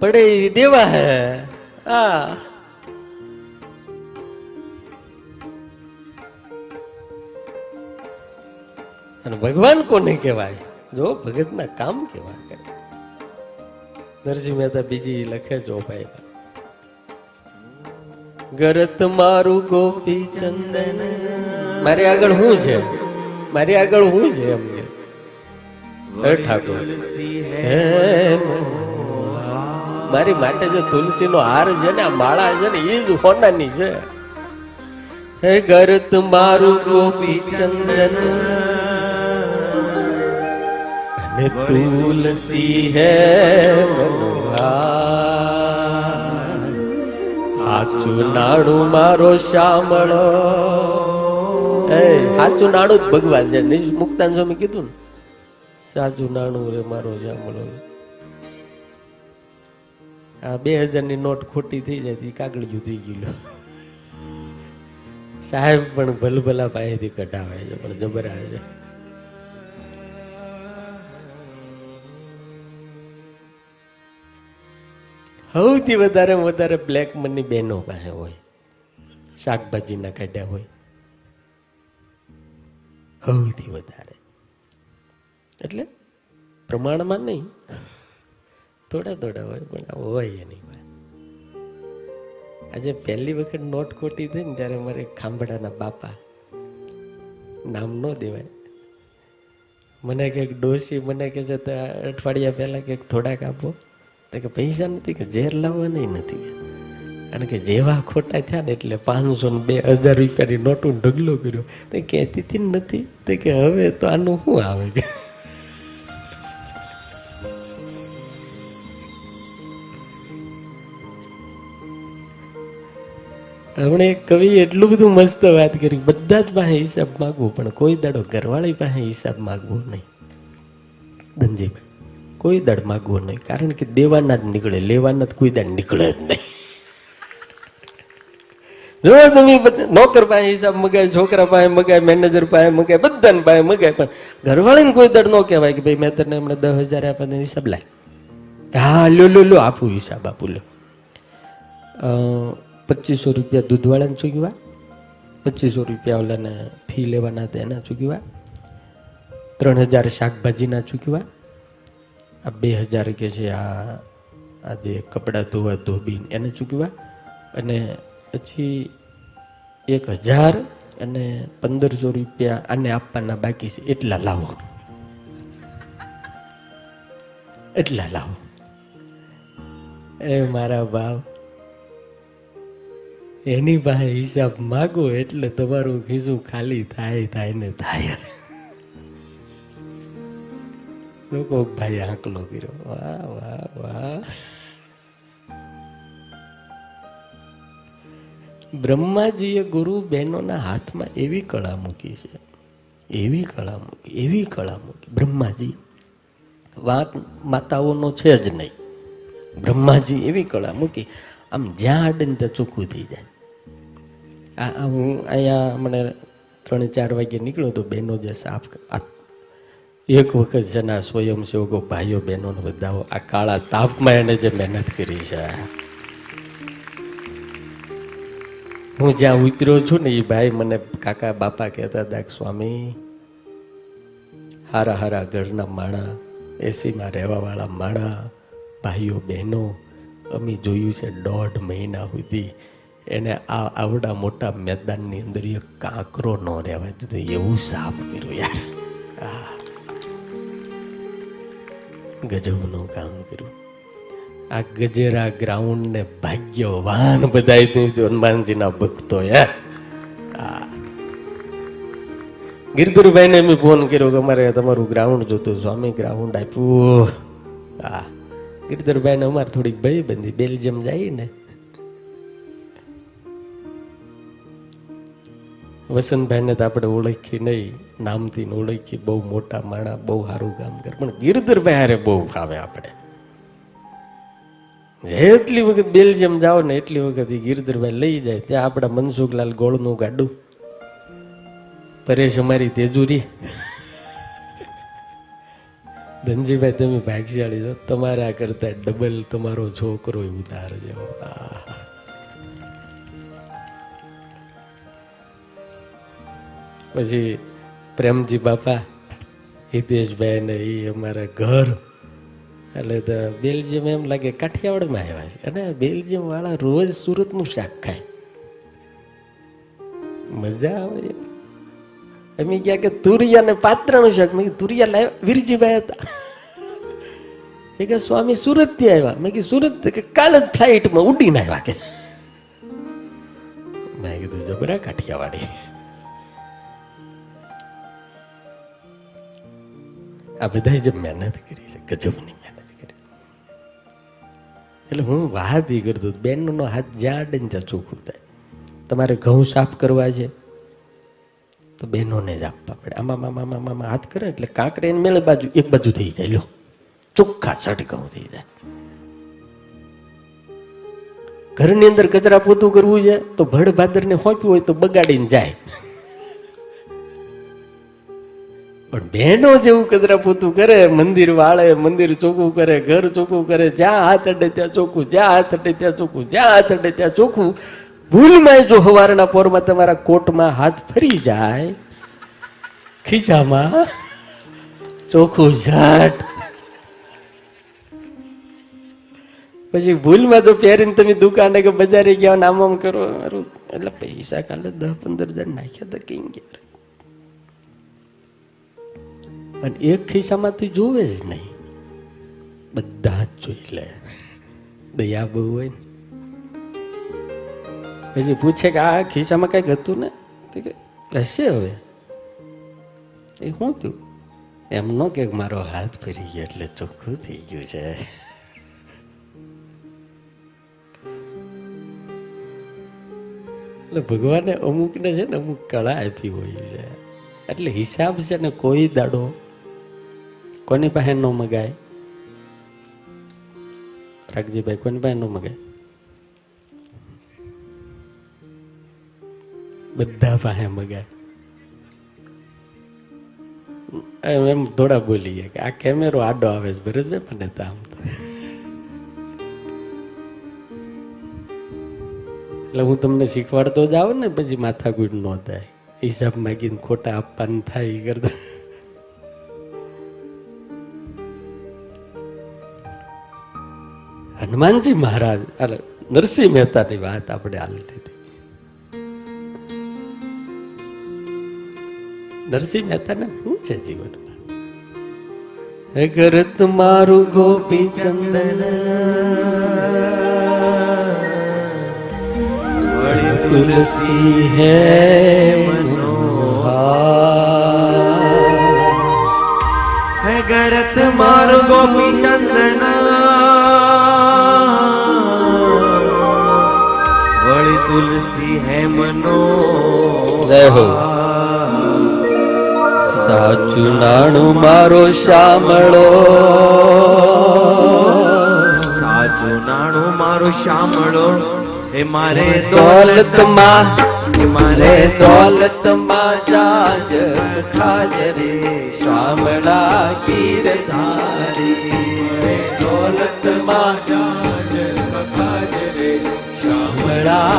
પડે દેવા હે. આ અને ભગવાન કોને કહેવાય? જો ભગતના કામ કેવા કરે નરસિંહ મહેતા બીજી લખે જો ભાઈ. ગરત મારું ગોપી ચંદન. મારી આગળ શું છે? મારી આગળ શું છે એમને? હે ઠાકોર. મારી માટે જે તુલસી નો હાર છે ને આ માળા છે ને એ જ હોનાની છે. હે ગરત મારું ગોપી ચંદન. અને તુલસી હે મનોહર સાચું નાણું મારો શામળો. એ સાચું નાણું જ ભગવાન છે. નિજ મુક્તાન સ્વામી કીધું ને, સાચું નાણું રે મારો શામળો. આ બે હજારની નોટ ખોટી થઈ જાય ઈ કાગળિયું થઈ ગયું સાહેબ પણ ભલભલા પાસેથી કઢાવે છે, પણ જબરા છે. સૌથી વધારે વધારે બ્લેક મની બેનો પાસે હોય. શાકભાજીના કાઢ્યા હોય. સૌથી વધારે. એટલે પ્રમાણમાં નહીં. થોડા થોડા હોય પણ હોય એની પાસે. આજે પહેલી વખત નોટ ખોટી થઈ ને ત્યારે મારે ખાંભડાના બાપા નામ ન દેવાય. મને કંઈક ડોસી મને કે છે અઠવાડિયા પહેલાં કંઈક થોડાક આપો. કે પૈસા નથી કે ઝેર લાવવાના નથી. કારણ કે જેવા ખોટા થયા ને એટલે પાંચસો ને બે હજાર રૂપિયાની નોટું ઢગલો કર્યો. તો કહેતી હતી નથી. તો કે હવે તો આનું શું આવે? કે હમણે એક કવિ એટલું બધું મસ્ત વાત કરી. બધા જ પાસે હિસાબ માગવો, પણ કોઈ દાડો ઘરવાળી પાસે હિસાબ માગવો નહીં. ધનજીભાઈ. કોઈ દાડ માગવો નહીં, કારણ કે દેવાના જ નીકળે, લેવાના જ કોઈ દાડ નીકળે જ નહીં. જો તમે નોકર પાસે હિસાબ મગાય, છોકરા પાસે મગાય, મેનેજર પાસે મગાય, બધાને પાસે મગાય, પણ ઘરવાળીને કોઈ દળ ન કહેવાય કે ભાઈ મેં તને હમણાં દસ હજાર આપ્યા તેને હિસાબ લાય. હા લો લો લો આપું હિસાબ, આપું લો પચીસો રૂપિયા દૂધવાળાને ચૂકવા પચીસો રૂપિયા ઓલાને ફી લેવાના હતા એના ચૂકવા ત્રણ હજાર શાકભાજીના ચૂકવ્યા. આ બે હજાર કે છે આ આ જે કપડાં ધોવા ધોબીને, એને ચૂકવ્યા અને પછી એક હજાર અને પંદરસો રૂપિયા આને આપવાના બાકી છે. એટલા લાવો. એટલા લાવો. એ મારા ભાવ એની પાસે હિસાબ માગો એટલે તમારું ખીસું ખાલી થાય થાય ને થાય. ભાઈ આંકલો કર્યો. વાહ વાહ વાહ. બ્રહ્માજીએ ગુરુ બહેનોના હાથમાં એવી કળા મૂકી છે. એવી કળા મૂકી, એવી કળા મૂકી. બ્રહ્માજી, વાંક માતાઓનો છે જ નહીં. બ્રહ્માજી એવી કળા મૂકી, આમ જ્યાં આડે ને ત્યાં ચોખ્ખું થઈ જાય. આ હું અહીંયા મને ત્રણ ચાર વાગે નીકળ્યો તો બહેનો જે સાફ એક વખત જેના સ્વયંસેવકો ભાઈઓ બહેનોને બધાઓ આ કાળા તાપમાં એને જે મહેનત કરી છે. હું જ્યાં ઉતર્યો છું ને એ ભાઈ મને કાકા બાપા કહેતા હતા કે, સ્વામી, હારા હારા ઘરના માણા, એસીમાં રહેવાવાળા માણા, ભાઈઓ બહેનો, અમે જોયું છે દોઢ મહિના સુધી એને આ આવડા મોટા મેદાનની અંદર એક કાંકરો ન રહેવા દીધો. એવું સાફ કર્યું યાર. આ ગજબનું કામ કર્યું. આ ગજેરા ગ્રાઉન્ડ ને ભાગ્યવાન બધાય તું હનુમાનજીના ભક્તો, હે? ગિરધરભાઈને મેં ફોન કર્યો કે અમારે તમારું ગ્રાઉન્ડ જોતું સ્વામી ગ્રાઉન્ડ આપ્યું. હા. ગિરધરભાઈને અમારે થોડીક ભાઈ બંધી બેલ્જિયમ જાય ને વસંતભાઈને તો આપણે ઓળખી નહીં, નામથી ઓળખી, બહુ મોટા માણા, બહુ સારું કામ કરે. પણ ગિરધરભાઈ હારે બહુ ફાવે આપણે. જેટલી વખત બેલ્જિયમ જાઓ ને એટલી વખત એ ગિરધરભાઈ લઈ જાય, ત્યાં આપણા મનસુખલાલ ગોળનું ગાડું. પરેશ અમારી તેજુરી. ધનજીભાઈ, તમે ભાગ્યશાળી છો. તમારા કરતા ડબલ તમારો છોકરો ઉધાર જેવો. પછી પ્રેમજી બાપા હિતેશભાઈ ને એ અમારા ઘર. એટલે તો બેલ્જિયમ એમ લાગે કાઠિયાવાડમાં આવ્યા છે. અને બેલ્જિયમ વાળા રોજ સુરતનું શાક ખાય. મજા આવે. અમે ગયા કે તુરિયા ને પાત્રનું શાક. મેં તુરિયા લાવ્યા વીરજીભાઈ હતા. એ કે, સ્વામી સુરતથી આવ્યા. મેં કીધું, સુરત કે કાલ જ ફ્લાઇટમાં ઉડીને આવ્યા કે. મેં કીધું, જબરા કાઠિયાવાડી. આ બધા જે મહેનત કરી છે, ગજબની મહેનત કરી. એટલે હું વાત એ કરતો બેનનો હાથ જ્યાં અડે ને ત્યાં ચોખ્ખું થાય. તમારે ઘઉં સાફ કરવા છે, તો બહેનોને જ આપવા પડે. આમાં આમાં આમાં આમાં હાથ કરે એટલે કાંકરે મેળે બાજુ, એક બાજુ થઈ જાય. લ્યો, ચોખ્ખા છટ ઘઉં થઈ જાય. ઘરની અંદર કચરા પોતું કરવું છે, તો ભડ ભાદરને હોપ્યું હોય તો બગાડીને જાય. પણ બહેનો જેવું કચરા પોતું કરે, મંદિર વાળે મંદિર ચોખ્ખું કરે, ઘર ચોખ્ખું કરે, જ્યાં હાથ અડે ત્યાં ચોખ્ખું, જ્યાં હાથ અડે ત્યાં ચોખ્ખું, જ્યાં હાથ અડે ત્યાં ચોખ્ખું. ભૂલમાં જો હવારના પોરમાં તમારા કોટમાં હાથ ફરી જાય ખીચામાં ચોખ્ખું ઝાટ. પછી ભૂલમાં જો પહેરીને તમે દુકાને કે બજારે ગયા નામ આમ કરો એટલે પૈસા કાલે દસ પંદર હજાર નાખ્યા તો કઈ ગયા અને એક ખિસ્સામાં તું જોવે જ નહીં. બધા જ જોઈ લે. દયા બહુ હોય ને. પછી પૂછે કે આ ખિસ્સામાં કંઈક હતું ને? તો કે, હશે હવે. એ શું થયું? એમ ન કે મારો હાથ ફેરી ગયો એટલે ચોખ્ખું થઈ ગયું છે. એટલે ભગવાને અમુકને છે ને અમુક કળા આપી હોય છે. એટલે હિસાબ છે ને કોઈ દાડો કોની પાસે ન મગાય? રાખજીભાઈ કોની પાસે ન મગાય? બધા પાસે મગાય. એમ થોડા બોલીએ કે આ કેમેરો આડો આવે છે, બરોબર? મને તો આમ એટલે હું તમને શીખવાડતો જ આવું ને, પછી માથાકૂટ ન થાય. હિસાબ માગીને ખોટા આપવાનું થાય એ કરતા. હનુમાનજી મહારાજ, અરે, નરસિંહ મહેતાની વાત આપણે હાલતી હતી. નરસિંહ મહેતાને શું છે જીવનમાં? અગર તમારું ગોપી ચંદન. તુલસી હે મનોહર. અગર તમારું ગોપી ચંદન. મનો જય હો. સાચું નાણું મારો શામળો સાચું નાણું મારું શામળો એ મારે દોલતમાં એ મારે દોલતમાં જાજ ખાજ રે શામળા ગીરધારી. દોલત દોલતમાં જાજ ખાજ રે શામળા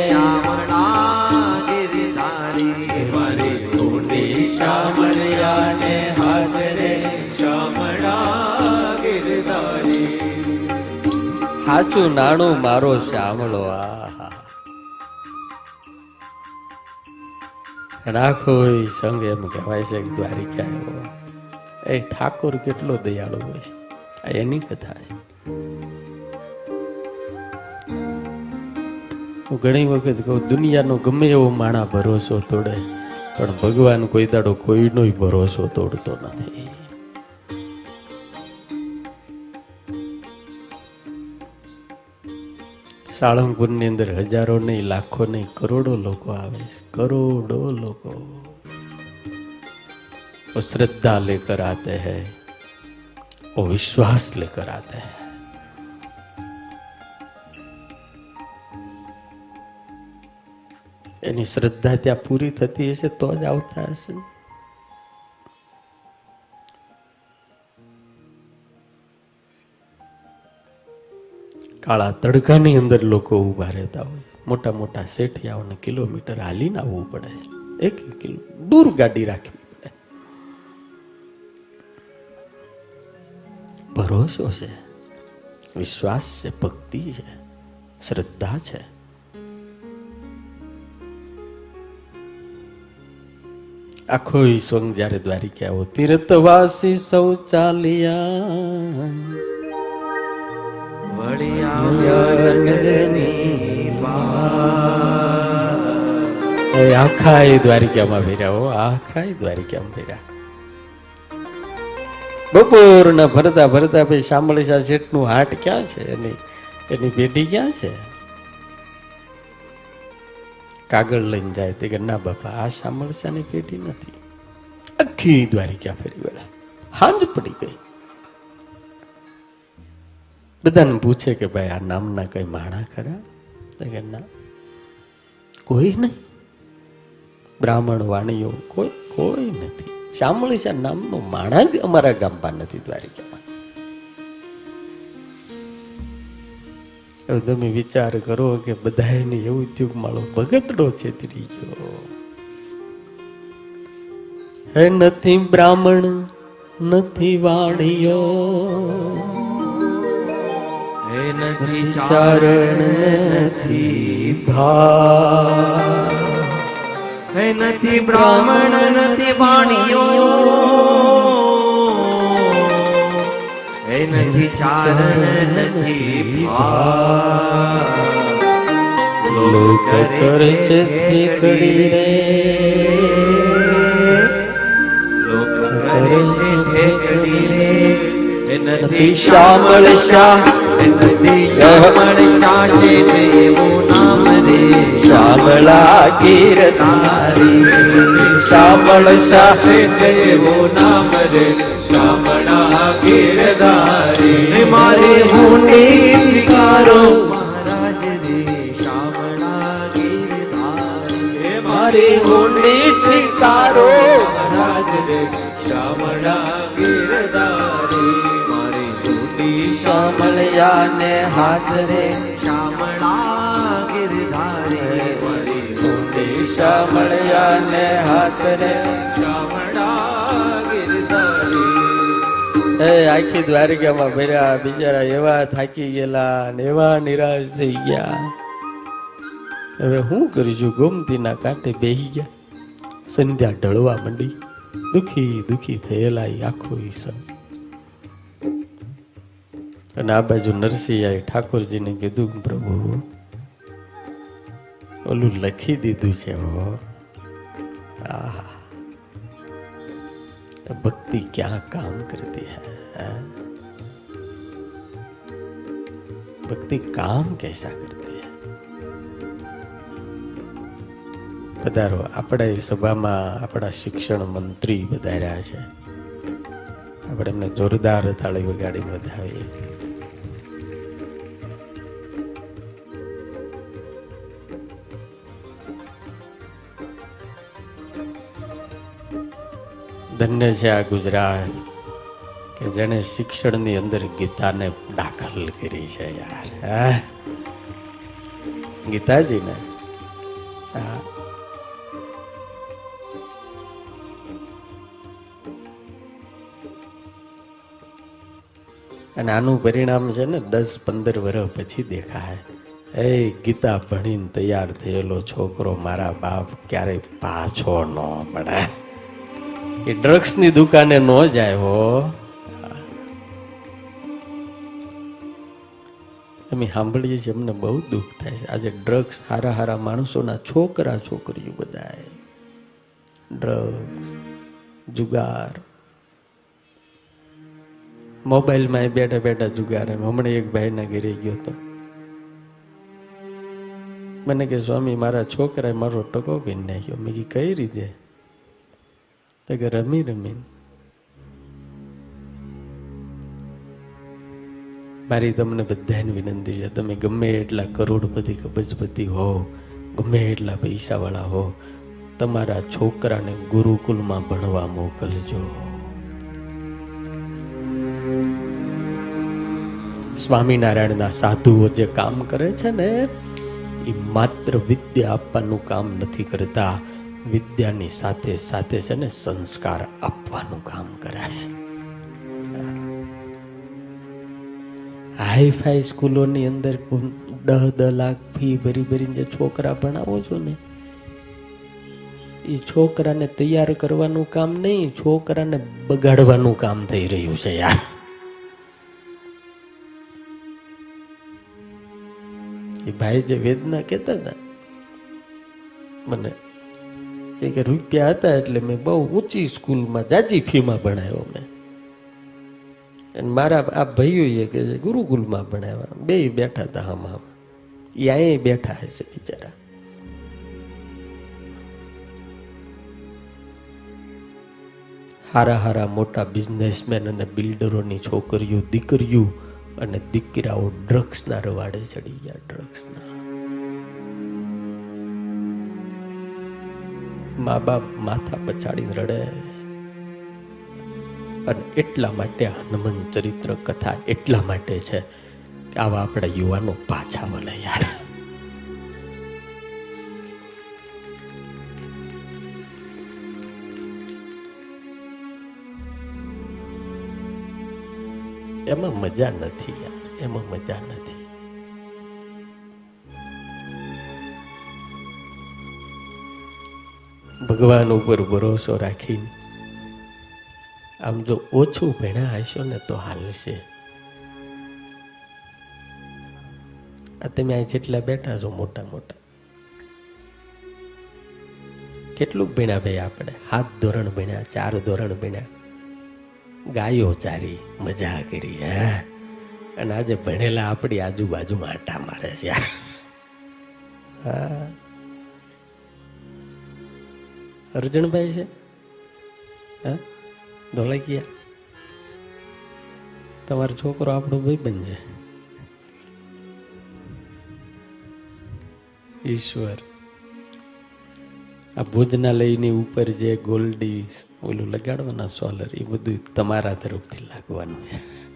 સાચું નાણું મારો શામળો આહા. રાખો સંગ એમ કહેવાય છે દ્વારિકા આવ્યો એ ઠાકોર કેટલો દયાળુ હોય છે. આ એની કથા છે. હું ઘણી વખત કહું, દુનિયાનો ગમે એવો માણા ભરોસો તોડે, પણ ભગવાન કોઈ દાડો કોઈનો ભરોસો તોડતો નથી. સાળંગપુરની અંદર હજારો નહીં લાખો નહીં કરોડો લોકો આવે છે કરોડો લોકો वो श्रद्धा लेकर आते हैं वो विश्वास लेकर आते हैं એની શ્રદ્ધા ત્યાં પૂરી થતી હશે તો જ આવતા હશે કાળા તડકાની અંદર લોકો ઊભા રહેતા હોય. મોટા મોટા શેઠિયાઓને કિલોમીટર હાલીને આવવું પડે. એક એક કિલો, દૂર ગાડી રાખવી પડે. ભરોસો છે. વિશ્વાસ છે, ભક્તિ છે, શ્રદ્ધા છે. આખો સોંગ જ્યારે દ્વારિકા આવો તીર્થવાસી શૌચાલિયા આખા એ દ્વારિકામાં ફેર્યા હો, આખા એ દ્વારિકામાં ફેર્યા બપોરના ભરતા ભરતા ભાઈ શામળીસા શેઠનું હાટ ક્યાં છે? એની એની પેઢી ક્યાં છે? કાગળ લઈને જાય તે કે, ના બાપા, આ શામળસાની પેઢી નથી. આખી દ્વારિકા ફેરી વળ્યા. હાંજ પડી ગઈ. બધાને પૂછે કે ભાઈ, આ નામના કઈ માણા ખરા? કે ના. કોઈ નહીં. બ્રાહ્મણ વાણીઓ કોઈ કોઈ નથી. શામળીસા નામનો માણા જ અમારા ગામમાં નથી દ્વારિકામાં તમે વિચાર કરો કે બધા એને એવું થયું માળો ભગતડો છે ત્રીજો હે નથી બ્રાહ્મણ, નથી વાણીઓ. નથી ચારણ નથી ભા. નથી બ્રાહ્મણ નથી વાણીઓ હે નથી ચારણ નથી ભા. લોક કરે છે ઠેકડી રે. લોક કરે છે ઠેકડી રે. એ નથી શ્યામળ શાહ એ નથી શ્યામળ છે એવું નામ રે. શ્યામળા ગીરધારી શ્યામળ શાહ એવું નામ રે. શ્યામળા ગીરધારી હે મારે હુંને સ્વીકારો. મહારાજ રે શ્યામળા ગીરધારી હે મારે હુંને સ્વીકારો. મહારાજ રે શ્યામળા ગીરધારી શ્યામળિયા હાથ રે. શ્યામળા ગીરધારી હાથ રે. ગીરધારી. એ આખી દ્વારિકામાં ભર્યા બિચારા એવા થાકી ગયેલા ને એવા નિરાશ થઈ ગયા. હવે હું કરીશું ગોમતીના કાંઠે બેહી ગયા. સંધ્યા ઢળવા માંડી. દુખી દુખી થયેલા આખો ઈ સંત અને આ બાજુ નરસિંહાએ ઠાકોરજીને કીધું પ્રભુ, ઓલું લખી દીધું છે હો. આહા. ભક્તિ ક્યાં કામ કરતી હે ભક્ति કામ કેસા કરતી હે? પધારો, આપણે સભામાં આપણા શિક્ષણ મંત્રી વધાર્યા છે. આપણે એમને જોરદાર તાળી વગાડી વધાવીએ. ધન્ય છે આ ગુજરાત કે જેણે શિક્ષણની અંદર ગીતાને દાખલ કરી છે યાર, હા? ગીતાજીને? હા. અને આનું પરિણામ છે ને દસ પંદર વર્ષ પછી દેખાય. એ ગીતા ભણીને તૈયાર થયેલો છોકરો મારા બાપ ક્યારેય પાછો ન પડે એ ડ્રગ્સની દુકાને ન જાય હો. અમે સાંભળીએ છીએ, અમને બહુ દુઃખ થાય છે. આજે ડ્રગ્સ હારા હારા માણસોના છોકરા છોકરીઓ બધા ડ્રગ્સ જુગાર. મોબાઈલમાં એ બેઠા બેઠા જુગાર એમ. હમણાં એક ભાઈના ઘરે ગયો હતો મને કે, સ્વામી, મારા છોકરાએ મારો ટકો કરી નાખ્યો. મેં કઈ રીતે? તો કે રમી રમી મારી તમને બધાને વિનંતી છે, તમે ગમે એટલા કરોડપતિ, કબજપતિ હો, ગમે એટલા પૈસાવાળા હો, તમારા છોકરાને ગુરુકુલમાં ભણવા મોકલજો. સ્વામિનારાયણના સાધુઓ જે કામ કરે છે ને, એ માત્ર વિદ્યા આપવાનું કામ નથી કરતા. વિદ્યાની સાથે સાથે છે ને સંસ્કાર આપવાનું કામ કરાય છે. હાઈ ફાઈ સ્કૂલોની અંદર દહ દહ લાખ ફી ભરી ભરીને જે છોકરા ભણાવો છો ને એ છોકરાને તૈયાર કરવાનું કામ નહીં, છોકરાને બગાડવાનું કામ થઈ રહ્યું છે યાર. એ ભાઈ જે વેદના કહેતા હતા, મને કે રૂપિયા હતા એટલે મેં બહુ ઊંચી સ્કૂલમાં જાજી ફીમાં ભણાવ્યો મેં. અને મારા આ ભાઈઓએ કે છે, ગુરુકુલમાં ભણાવ્યા. બે બેઠા હતા હામ હમ એ અહીંયા બેઠા છે બિચારા. હારા હારા મોટા બિઝનેસમેન અને બિલ્ડરોની છોકરીઓ, દીકરીઓ અને દીકરાઓ ડ્રગ્સના રવાડે ચડી ગયા, ડ્રગ્સના. મા બાપ માથા પછાડીને રડે અને એટલા માટે હનુમાન ચરિત્ર કથા એટલા માટે છે કે આવા આપણા યુવાનો પાછા વળે યાર. એમાં મજા નથી યાર, એમાં મજા નથી. ભગવાન ઉપર ભરોસો રાખીને આમ જો ઓછું ભણ્યા હશો ને તો હાલશે. આ તમે અહીં જેટલા બેઠા છો મોટા મોટા, કેટલું ભીણા ભાઈ આપણે? હાથ ધોરણ ભણ્યા ચાર ધોરણ ભણ્યા ગાયો ચારી, મજા કરી, હે? અને આજે ભણેલા આપણી આજુબાજુમાં આટા મારે છે. હા. અર્જુનભાઈ છે? હા? ધોળકિયા. તમારો છોકરો આપણો ભાઈબંધ છે. ઈશ્વર. આ ભોજનાલયની ઉપર જે ગોલ્ડી ઓલું લગાડવાના સોલર, એ બધું તમારા તરફથી લાગવાનું છે.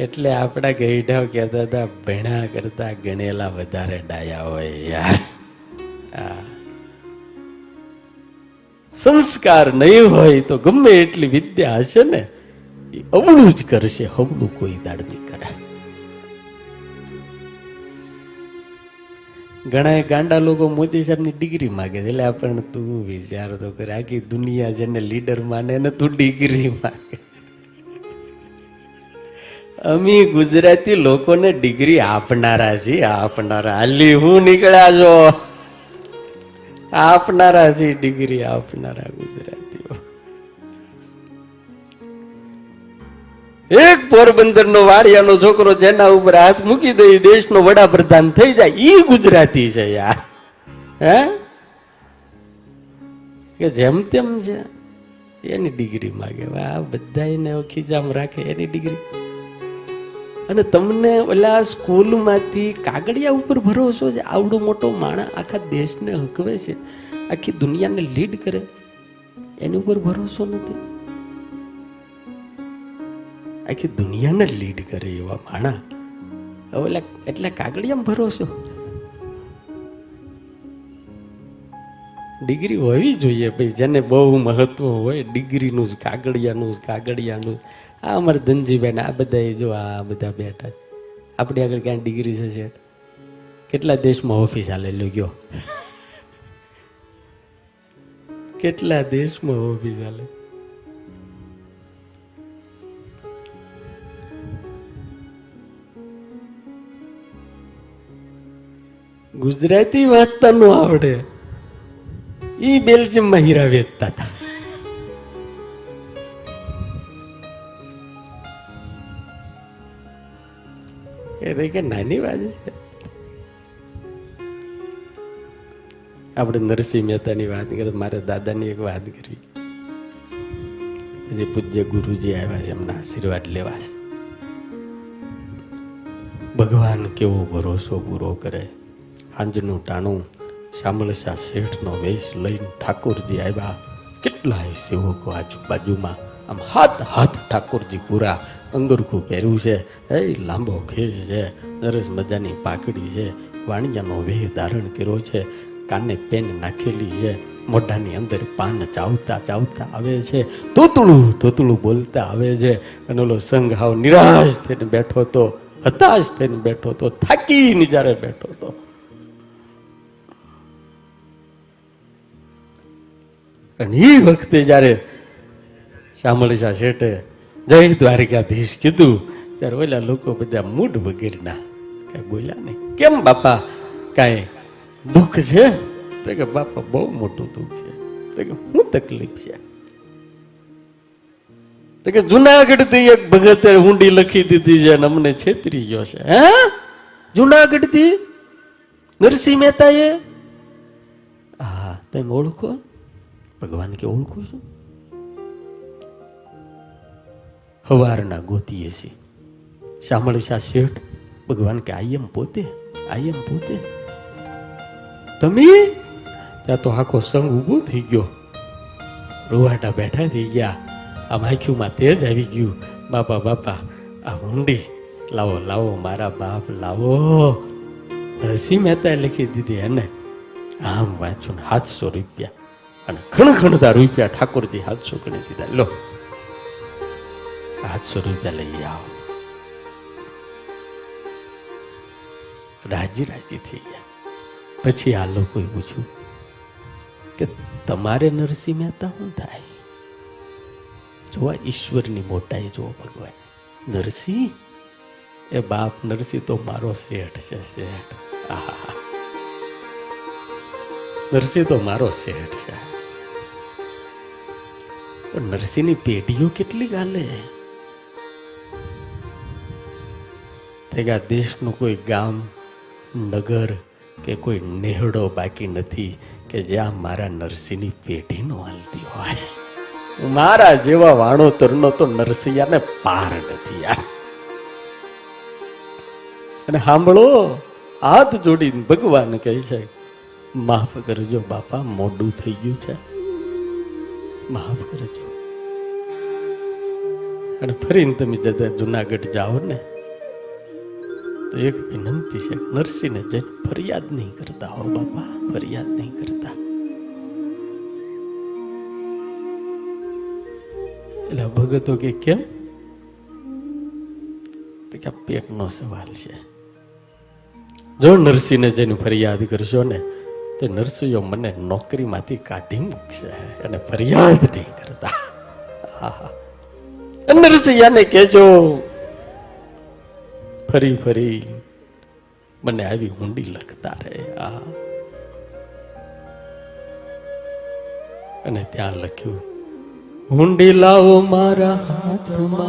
એટલે આપણા ગઈઢાઓ કહેતા હતા ભણ્યા કરતા ગણેલા વધારે ડાયા હોય યાર. સંસ્કાર નહીં હોય તો ગમે એટલી વિદ્યા હશે ને, એ અવળું જ કરશે, હવળું કોઈ દાડ નહીં કરે. ઘણા ગાંડા લોકો મોદી સાહેબની ડિગ્રી માગે છે, એટલે આપણને તું વિચાર તો કરે, આખી દુનિયા જેને લીડર માને તું ડિગ્રી માગે. અમે ગુજરાતી લોકોને ડિગ્રી આપનારા છીએ, આપનારા. હાલી હું નીકળ્યા છો? આપનારા છીએ ડિગ્રી આપનારા ગુજરાતીઓ. એક પોરબંદર નો વાડિયાનો છોકરો જેના ઉપર હાથ મૂકી દે દેશનો વડાપ્રધાન થઈ જાય, ઈ ગુજરાતી છે યાર. હે? કે જેમ તેમ છે. એની ડિગ્રી માગે. આ બધા એને ખીજામ રાખે એની ડિગ્રી અને તમને ઓલા સ્કૂલમાંથી કાગળિયા ઉપર ભરોસો છે? આવડો મોટો માણસ આખા દેશને હકવે છે, આખી દુનિયાને લીડ કરે. એની ઉપર ભરોસો નથી. આખી દુનિયાને લીડ કરે એવા માણા ઓલા, એટલે કાગળિયામાં ભરોસો? ડિગ્રી હોવી જોઈએ ભાઈ, જેને બહુ મહત્વ હોય, ડિગ્રીનું જ, કાગળિયાનું જ કાગળિયાનું જ. આ અમારે ધનજીભાઈ આ બધા જો આ બધા બેઠા આપણી આગળ ક્યાં ડિગ્રી છે? કેટલા દેશમાં ઓફિસ હાલેલું ગયો? કેટલા દેશમાં ઓફિસ હાલે? ગુજરાતી વાંચતા નો આવડે. એ બેલ્જિયમમાં હીરા વેચતા હતા. એ તો કે નાની વાત આપણે નરસિંહ મહેતાની વાત કરી, મારે દાદાની એક વાત કરી. પછી પૂજ્ય ગુરુજી આવ્યા છે, એમના આશીર્વાદ લેવા છે. ભગવાન કેવો ભરોસો પૂરો કરે. હાંજનું ટાણું, શામળસા શેઠનો વેશ લઈને ઠાકોરજી આવ્યા. કેટલાય સેવકો આજુબાજુમાં આમ હાથ હાથ ઠાકોરજી પૂરા. અંગરખું પહેર્યું છે. એ લાંબો ખેસ છે. સરસ મજાની પાકડી છે. વાણિયાનો વેહ ધારણ કર્યો છે. કાને પેન નાખેલી છે. મોઢાની અંદર પાન ચાવતા ચાવતા આવે છે. તોતળું તોતળું બોલતા આવે છે. અને ઓલો સંઘ હાવ નિરાશ થઈને બેઠો તો હતાશ થઈને બેઠો તો થાકીને જ્યારે બેઠો તો અને એ વખતે જ્યારે શામળીસા શેઠે જય દ્વારિકાધીશ. કીધું, ત્યારે ઓલા લોકો બધા મૂડ વગેરેના. કઈ બોલ્યા નહીં. કેમ બાપા? કાંઈ દુઃખ છે? તો કે બાપા, બહુ મોટું દુઃખ છે. તો કે શું તકલીફ છે? તો કે જુનાગઢથી એક ભગતે ઊંડી લખી દીધી છે અને અમને છેતરી ગયો છે. હે? જુનાગઢથી નરસિંહ મહેતાએ? હા, તમે ઓળખો? ભગવાન કે ઓળખું છું? હવારના ગોતીએ છીએ. શામળીસા શેઠ, ભગવાન કે આઈ એમ પોતે, આઈ એમ પોતે. તમે? ત્યાં તો આખો સંઘ ઊભો થઈ ગયો. રોવાટા બેઠા થઈ ગયા. આ માખ્યુમાં તેજ આવી ગયું. બાપા બાપા, આ હુંડી. લાવો લાવો, મારા બાપ, લાવો. નરસિંહ મહેતાએ લખી દીધી એને. આમ વાંચું સાતસો રૂપિયા. અને ઘણા ઘણતા રૂપિયા ઠાકોરજી સાતસો ગણી દીધા. લો. સાતસો રૂપિયા લઈ આવો. રાજી રાજી થઈ ગયા. પછી આ લોકોએ પૂછ્યું કે તમારે નરસિંહ મહેતા શું થાય? જોવા, ઈશ્વરની મોટાઈ જો ભગવાન. નરસિંહ? એ બાપ નરસિંહ તો મારો શેઠ છે, શેઠ. આહા નરસિંહ તો મારો શેઠ છે. નરસિંહની પેઢીઓ કેટલી ગાલે? તેગા દેશનું કોઈ ગામ, નગર કે કોઈ નેહડો બાકી નથી કે જ્યાં મારા નરસિંહની પેઢી નો હાલતી હોય. મારા જેવા વાણોતરનો તો નરસિંહાને પાર નથી યાર. અને સાંભળો, હાથ જોડીને ભગવાન કહે છે, માફ કરજો બાપા, મોડું થઈ ગયું છે. માફ કરજો. અને ફરીને તમે જતા જુનાગઢ જાઓ ને તો એક વિનંતી છે નરસિંહને જઈને ફરિયાદ નહીં કરતા હો બાપા, ફરિયાદ નહીં કરતા. એટલે ભગતો કે કેમ? કે પેટનો સવાલ છે. જો નરસિંહને જઈને ફરિયાદ કરશો ને, તો નરસિંહો મને નોકરીમાંથી કાઢી મૂકશે અને ફરિયાદ નહીં કરતા. નરસિંહ નરસિંહાને કહેજો ફરી ફરી મને આવી ઊંડી લખતા રહે આ અને ત્યાં લખ્યું, ઊંડી લાવો મારા હાથમાં.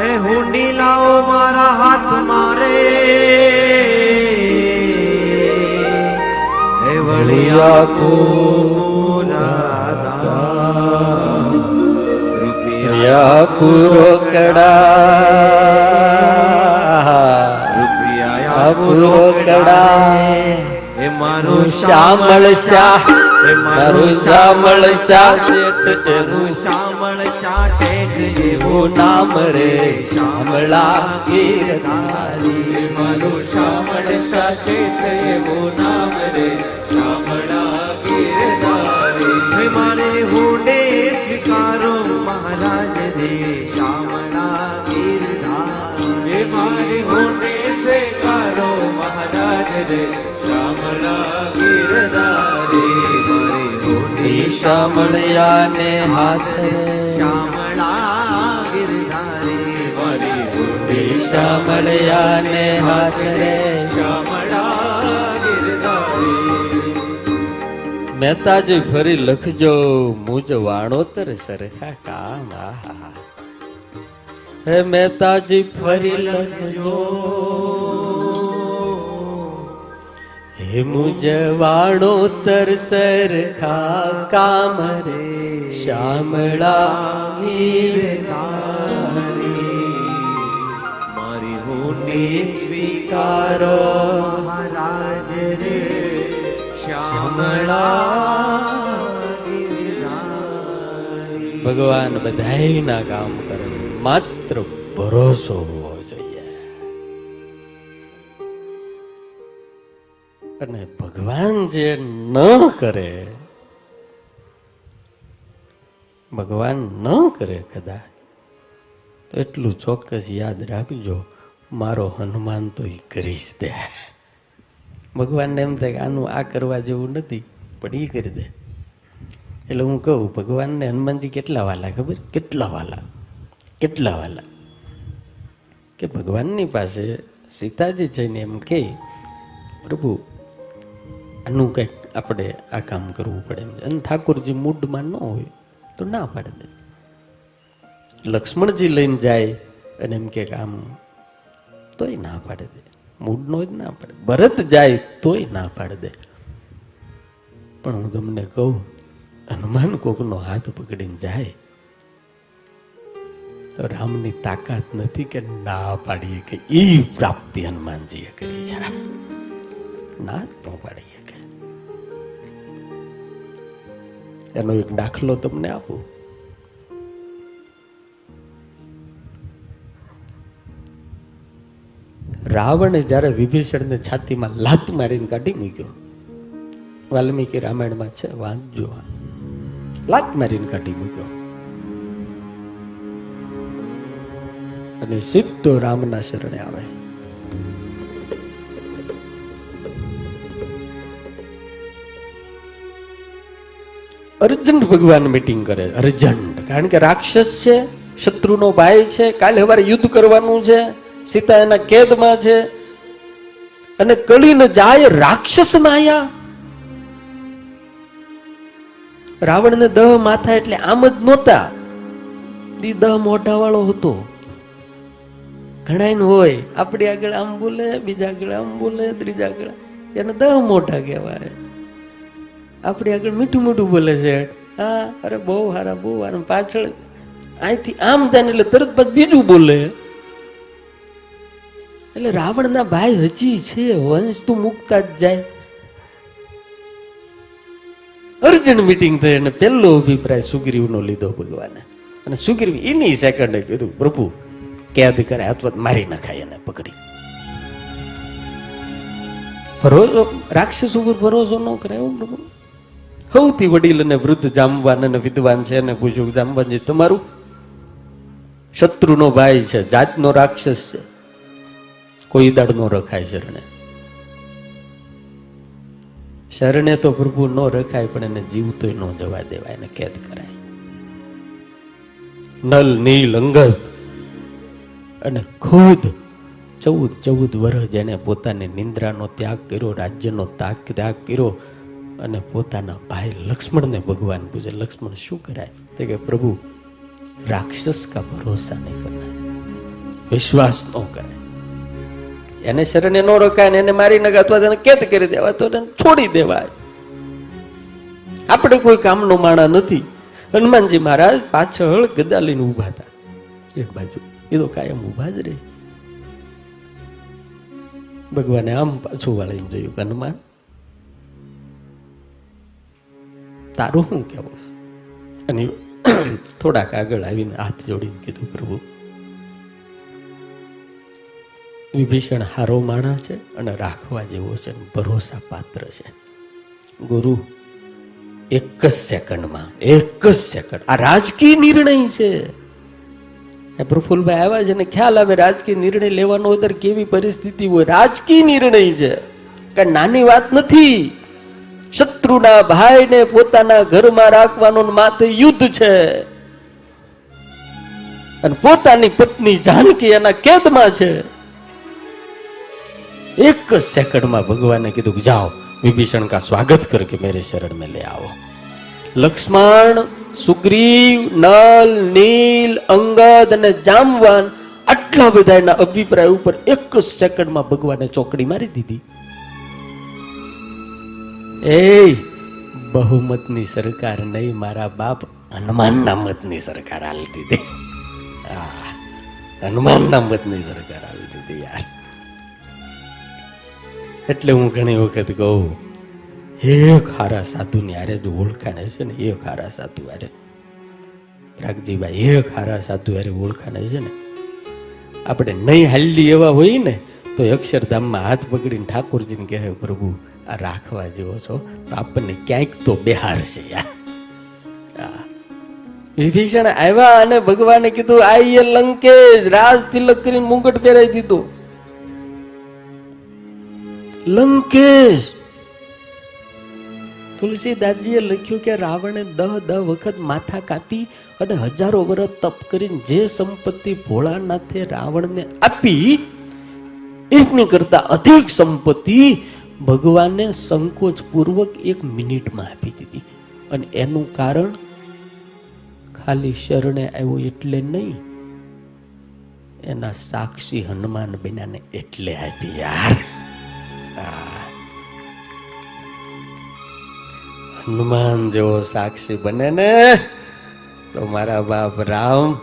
હે હુંડી લાવો મારા હાથ હે વડિયા રૂપિયા કુરોકડા. રૂપિયા કુરોકડા. એ મારું શ્યામળ શાહ. એ મારું શ્યામળ શાહ શેઠ એનું શ્યામળ શાહ શેઠ એવું નામ રે. શ્યામળા કીર્તારી. મારું શ્યામળ શાહ શેઠ એવું નામ રે. રે શ્યામળા ગીરધારી મારે હુંડે શ્યામળિયાને હાથ શ્યામળા ગિરધારી મારી હાથ રે શ્યામળા ગિરધારી મહેતાજી ફરી લખજો મુજ વાણોતર સરખા કામ આહા. હે મહેતાજી ફરી લખજો હે મુજ વાણોતર સરખા કામ રે શ્યામળા મારી હુંડી સ્વીકારો મહારાજ રે ગિરધારી ભગવાન બધાયના કામ કરે, માત્ર ભરોસો અને ભગવાન જે ન કરે, ભગવાન ન કરે કદાચ, તો એટલું ચોક્કસ યાદ રાખજો, મારો હનુમાન તો એ કરી જ દે. ભગવાનને એમ થાય કે આનું આ કરવા જેવું નથી, પણ એ કરી દે. એટલે હું કહું, ભગવાનને હનુમાનજી કેટલા વાલા, ખબર? કેટલા વાલા? કેટલા વાલા? કે ભગવાનની પાસે સીતાજી જઈને એમ કહે, પ્રભુ આનું કંઈક આપણે આ કામ કરવું પડે એમ અને ઠાકોરજી મૂડમાં ન હોય તો ના પાડે દે લક્ષ્મણજી લઈને જાય અને એમ કે આમ, તોય ના પાડે દે. મૂડનો જ ના પાડે. ભરત જાય તોય ના પાડે દે. પણ હું તમને કહું, હનુમાન કોકનો હાથ પકડીને જાય, તો રામની તાકાત નથી કે ના પાડીએ કે એ પ્રાપ્તિ હનુમાનજીએ કરી છે. ના તો ન એનો એક દાખલો તમને આપું. રાવણે જ્યારે વિભીષણને છાતીમાં લાત મારીને કાઢી મૂક્યો, વાલ્મીકી રામાયણમાં છે વાંચજો લાત મારીને કાઢી મૂક્યો. અને સીધો રામના શરણે આવે. અર્જન્ટ ભગવાન મીટિંગ કરે અર્જન્ટ કારણ કે રાક્ષસ છે, શત્રુનો ભાઈ છે, કાલે હવારે યુદ્ધ કરવાનું છે સીતા એના કેદમાં છે. અને કળીને જાય રાક્ષસ માયા. રાવણને દહ માથા એટલે આમ જ નહોતા. દી દહ મોઢા વાળો હતો. ઘણા હોય, આપણી આગળ આમ બોલે, બીજા આગળ આમ બોલે, ત્રીજા આગળ. એને દહ મોઢા કહેવાય. આપણી આગળ મીઠું મીઠું બોલે છે. હા, અરે બહુ સારા બહુ સારા પાછળ અહીંથી આમ થાય એટલે તરત પછી બીજું બોલે. એટલે રાવણના ભાઈ હજી છે, વંશ તું મુકતા જ જાય. અર્જન્ટ મીટિંગ થઈ અને પહેલો અભિપ્રાય સુગ્રીવનો લીધો ભગવાને. અને સુગ્રીવ એની સેકન્ડે કીધું, પ્રભુ, કેદ કરે અથવા મારી નખાય એને પકડી. ભરોસો રાક્ષસ ઉપર ભરોસો ન કરે એવું પ્રભુ. સૌથી વડીલ અને વૃદ્ધ જામવાન અને વિદ્વાન છે એને પૂછ્યું જામવાનજી તમારું? શત્રુનો ભાઈ છે, જાતનો રાક્ષસ છે. કોઈ દાડ નો રખાય શરણે. શરણે તો પ્રભુ ન રખાય, પણ એને જીવતો ન જવા દેવાય, એને કેદ કરાય. નલ, નીલ, અંગદ અને ખુદ ચૌદ ચૌદ વર્ષ જેને પોતાની નિંદ્રાનો ત્યાગ કર્યો, રાજ્યનો ત્યાગ ત્યાગ કર્યો અને પોતાના ભાઈ લક્ષ્મણને ભગવાન પૂછે લક્ષ્મણ શું કરાય? તો કે પ્રભુ, રાક્ષસ કા ભરોસા નહીં કરાય વિશ્વાસ ન કરે. એને શરણે ન રોકાય ને એને મારી નગા અથવા તેને કેદ કરી દેવા તો એને છોડી દેવાય. આપણે કોઈ કામનો માણા નથી. હનુમાનજી મહારાજ પાછળ ગદા લઈને ઊભા હતા. એક બાજુ. એ તો કાયમ ઊભા જ રહે. ભગવાને આમ પાછું વાળીને જોયું હનુમાન તારું શું કહેવું? અને <clears throat> થોડાક આગળ આવીને હાથ જોડીને કીધું, પ્રભુ, વિભીષણ હારો માણા છે અને રાખવા જેવો છે ભરોસા પાત્ર છે. ગુરુ, એક જ સેકન્ડમાં, એક જ સેકન્ડ. આ રાજકીય નિર્ણય છે. પ્રફુલભાઈ આવ્યા છે ને ખ્યાલ આવે, રાજકીય નિર્ણય લેવાનો અત્યારે કેવી પરિસ્થિતિ હોય? રાજકીય નિર્ણય છે. કે નાની વાત નથી. શત્રુના ભાઈને પોતાના ઘરમાં રાખવાનું માથે યુદ્ધ છે. અને પોતાની પત્ની જાનકી એના કેદમાં છે. એક સેકન્ડમાં ભગવાને કીધું જાઓ વિભીષણ કા સ્વાગત કર કે મેરે શરણ મેં લે આવો. લક્ષ્મણ, સુગ્રીવ, નલ, નીલ, અંગદ અને જામવાન આટલા બધાના અભિપ્રાય ઉપર એક જ સેકન્ડમાં ભગવાને ચોકડી મારી દીધી. એ બહુમતની સરકાર નહીં મારા બાપ હનુમાનના મતની સરકાર આલી દીધી. આ, હનુમાનના મતની સરકાર આલી દીધી યાર. એટલે હું ઘણી વખત કહું એ ખારા સાધુ સાધુની હારે જ ઓળખાણે છે ને એ ખારા સાધુ હારે. રાગજીભાઈ એ ખારા સાધુ હારે ઓળખાણે છે ને. આપણે નહીં હાલી એવા હોય ને તો અક્ષરધામમાં હાથ પકડીને ઠાકોરજીને કહે પ્રભુ રાખવા જેવો છો, તો આપણને ક્યાંક તો બિહાર છે. વિભીષણ આવ્યા અને ભગવાને કીધું, આઈએ લંકેશ રાજ તિલક કરીને મુંગટ પહેરાઈ દીધું. લંકેશ! તુલસીદાસજીએ લખ્યું કે રાવણે દહ દહ વખત માથા કાપી અને હજારો વર્ષ તપ કરીને જે સંપત્તિ ભોળાનાથે રાવણને આપી એકની કરતા અધિક સંપત્તિ ભગવાનને સંકોચપૂર્વક એક મિનિટમાં આપી દીધી. અને એનું કારણ, ખાલી શરણે આવ્યો એટલે નહીં, એના સાક્ષી હનુમાન બિનાને એટલે આપી, યાર હનુમાન જેવો સાક્ષી બને ને તો મારા બાપ રામ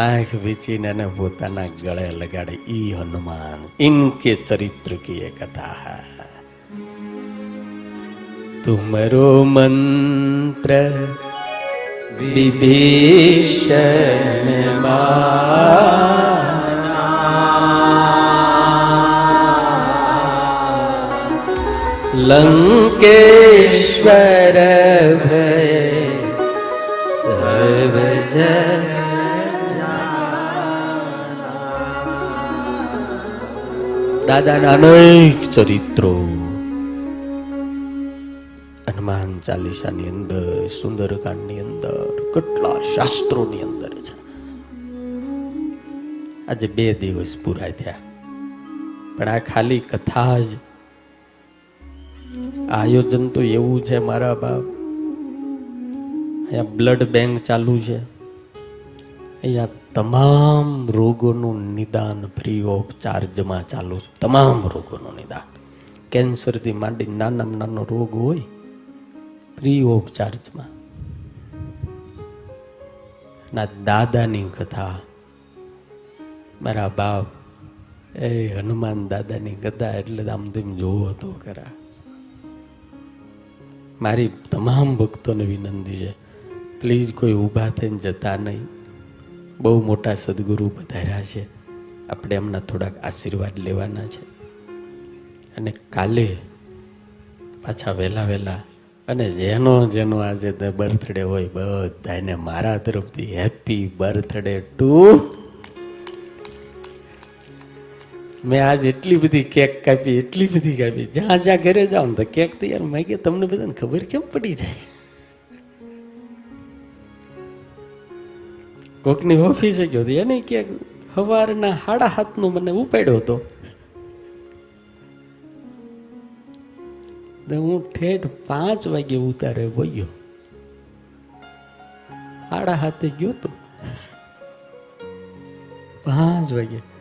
આંખ વીચીને એને પોતાના ગળે લગાડે. ઈ હનુમાન ઇનકે ચરિત્ર કી કથા तुमरो मंत्र विभीषण લંકેશ્વર ભય સર્વજ દાદાના અનેક ચરિત્રો ચાલીસાની અંદર, સુંદરકાંડની અંદર, કેટલા શાસ્ત્રોની અંદર છે. આજે બે દિવસ પૂરા થયા. પણ આ ખાલી કથા જ. આયોજન તો એવું છે મારા બાપ. અહીંયા બ્લડ બેંક ચાલુ છે. અહીંયા તમામ રોગોનું નિદાન ફ્રી ઓફ ચાર્જમાં ચાલુ છે. તમામ રોગોનું નિદાન. કેન્સરથી માંડી નાનામાં નાનો રોગ હોય ફ્રી ઓફ ચાર્જમાં. ના, દાદાની કથા. મારા બાપ, એ હનુમાન દાદાની કથા એટલે આમ તેમ જોવો તો ખરા. મારી તમામ ભક્તોને વિનંતી છે પ્લીઝ કોઈ ઊભા થઈને જતા નહીં. બહુ મોટા સદગુરુ પધાર્યા છે. આપણે એમના થોડાક આશીર્વાદ લેવાના છે. અને કાલે પાછા વહેલા વહેલા અને જેનો જેનો આજે બર્થડે હોય બધાને મારા તરફથી હેપી બર્થડે ટુ મેં આજ એટલી બધી કેક કાપી, એટલી બધી કાપી. જ્યાં જ્યાં ઘરે જાઉં ને તો કેક તૈયાર મેં કે તમને બધાને ખબર કેમ પડી જાય? કોકની ઓફિસે ગયો હતો. એને કેક સવારના સાડા હાથનું મને ઉપાડ્યો હતો. તો હું ઠેઠ પાંચ વાગે ઉતારે વયો. આડા હાથે ગયો તો. પાંચ વાગે.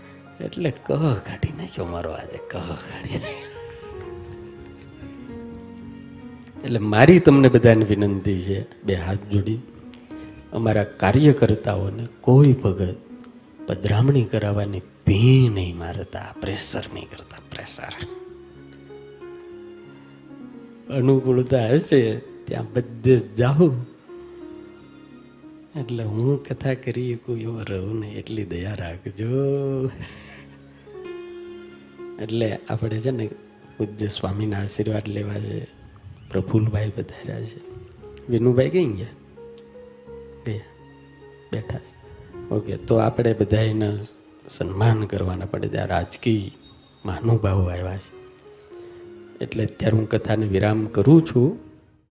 એટલે કહ કાઢી નાખ્યો મારો આજે, કહ કાઢી એટલે મારી તમને બધાને વિનંતી છે, બે હાથ જોડી. અમારા કાર્યકર્તાઓને કોઈ ભગત પધરામણી કરાવવાની ભી નહીં મારતા, પ્રેશર નહીં કરતા, પ્રેશર. અનુકૂળતા હશે, ત્યાં બધે જાઉં. એટલે હું કથા કરી કોઈ એવો રહું ને એટલી દયા રાખજો. એટલે આપણે છે ને પૂજ્ય સ્વામીના આશીર્વાદ લેવા છે, પ્રફુલભાઈ પધાર્યા છે. વિનુભાઈ કઈ ગયા? ગયા. બેઠા ઓકે, તો આપણે બધા સન્માન કરવાના પડે ત્યાં રાજકીય મહાનુભાવો આવ્યા છે. એટલે અત્યારે હું કથાને વિરામ કરું છું.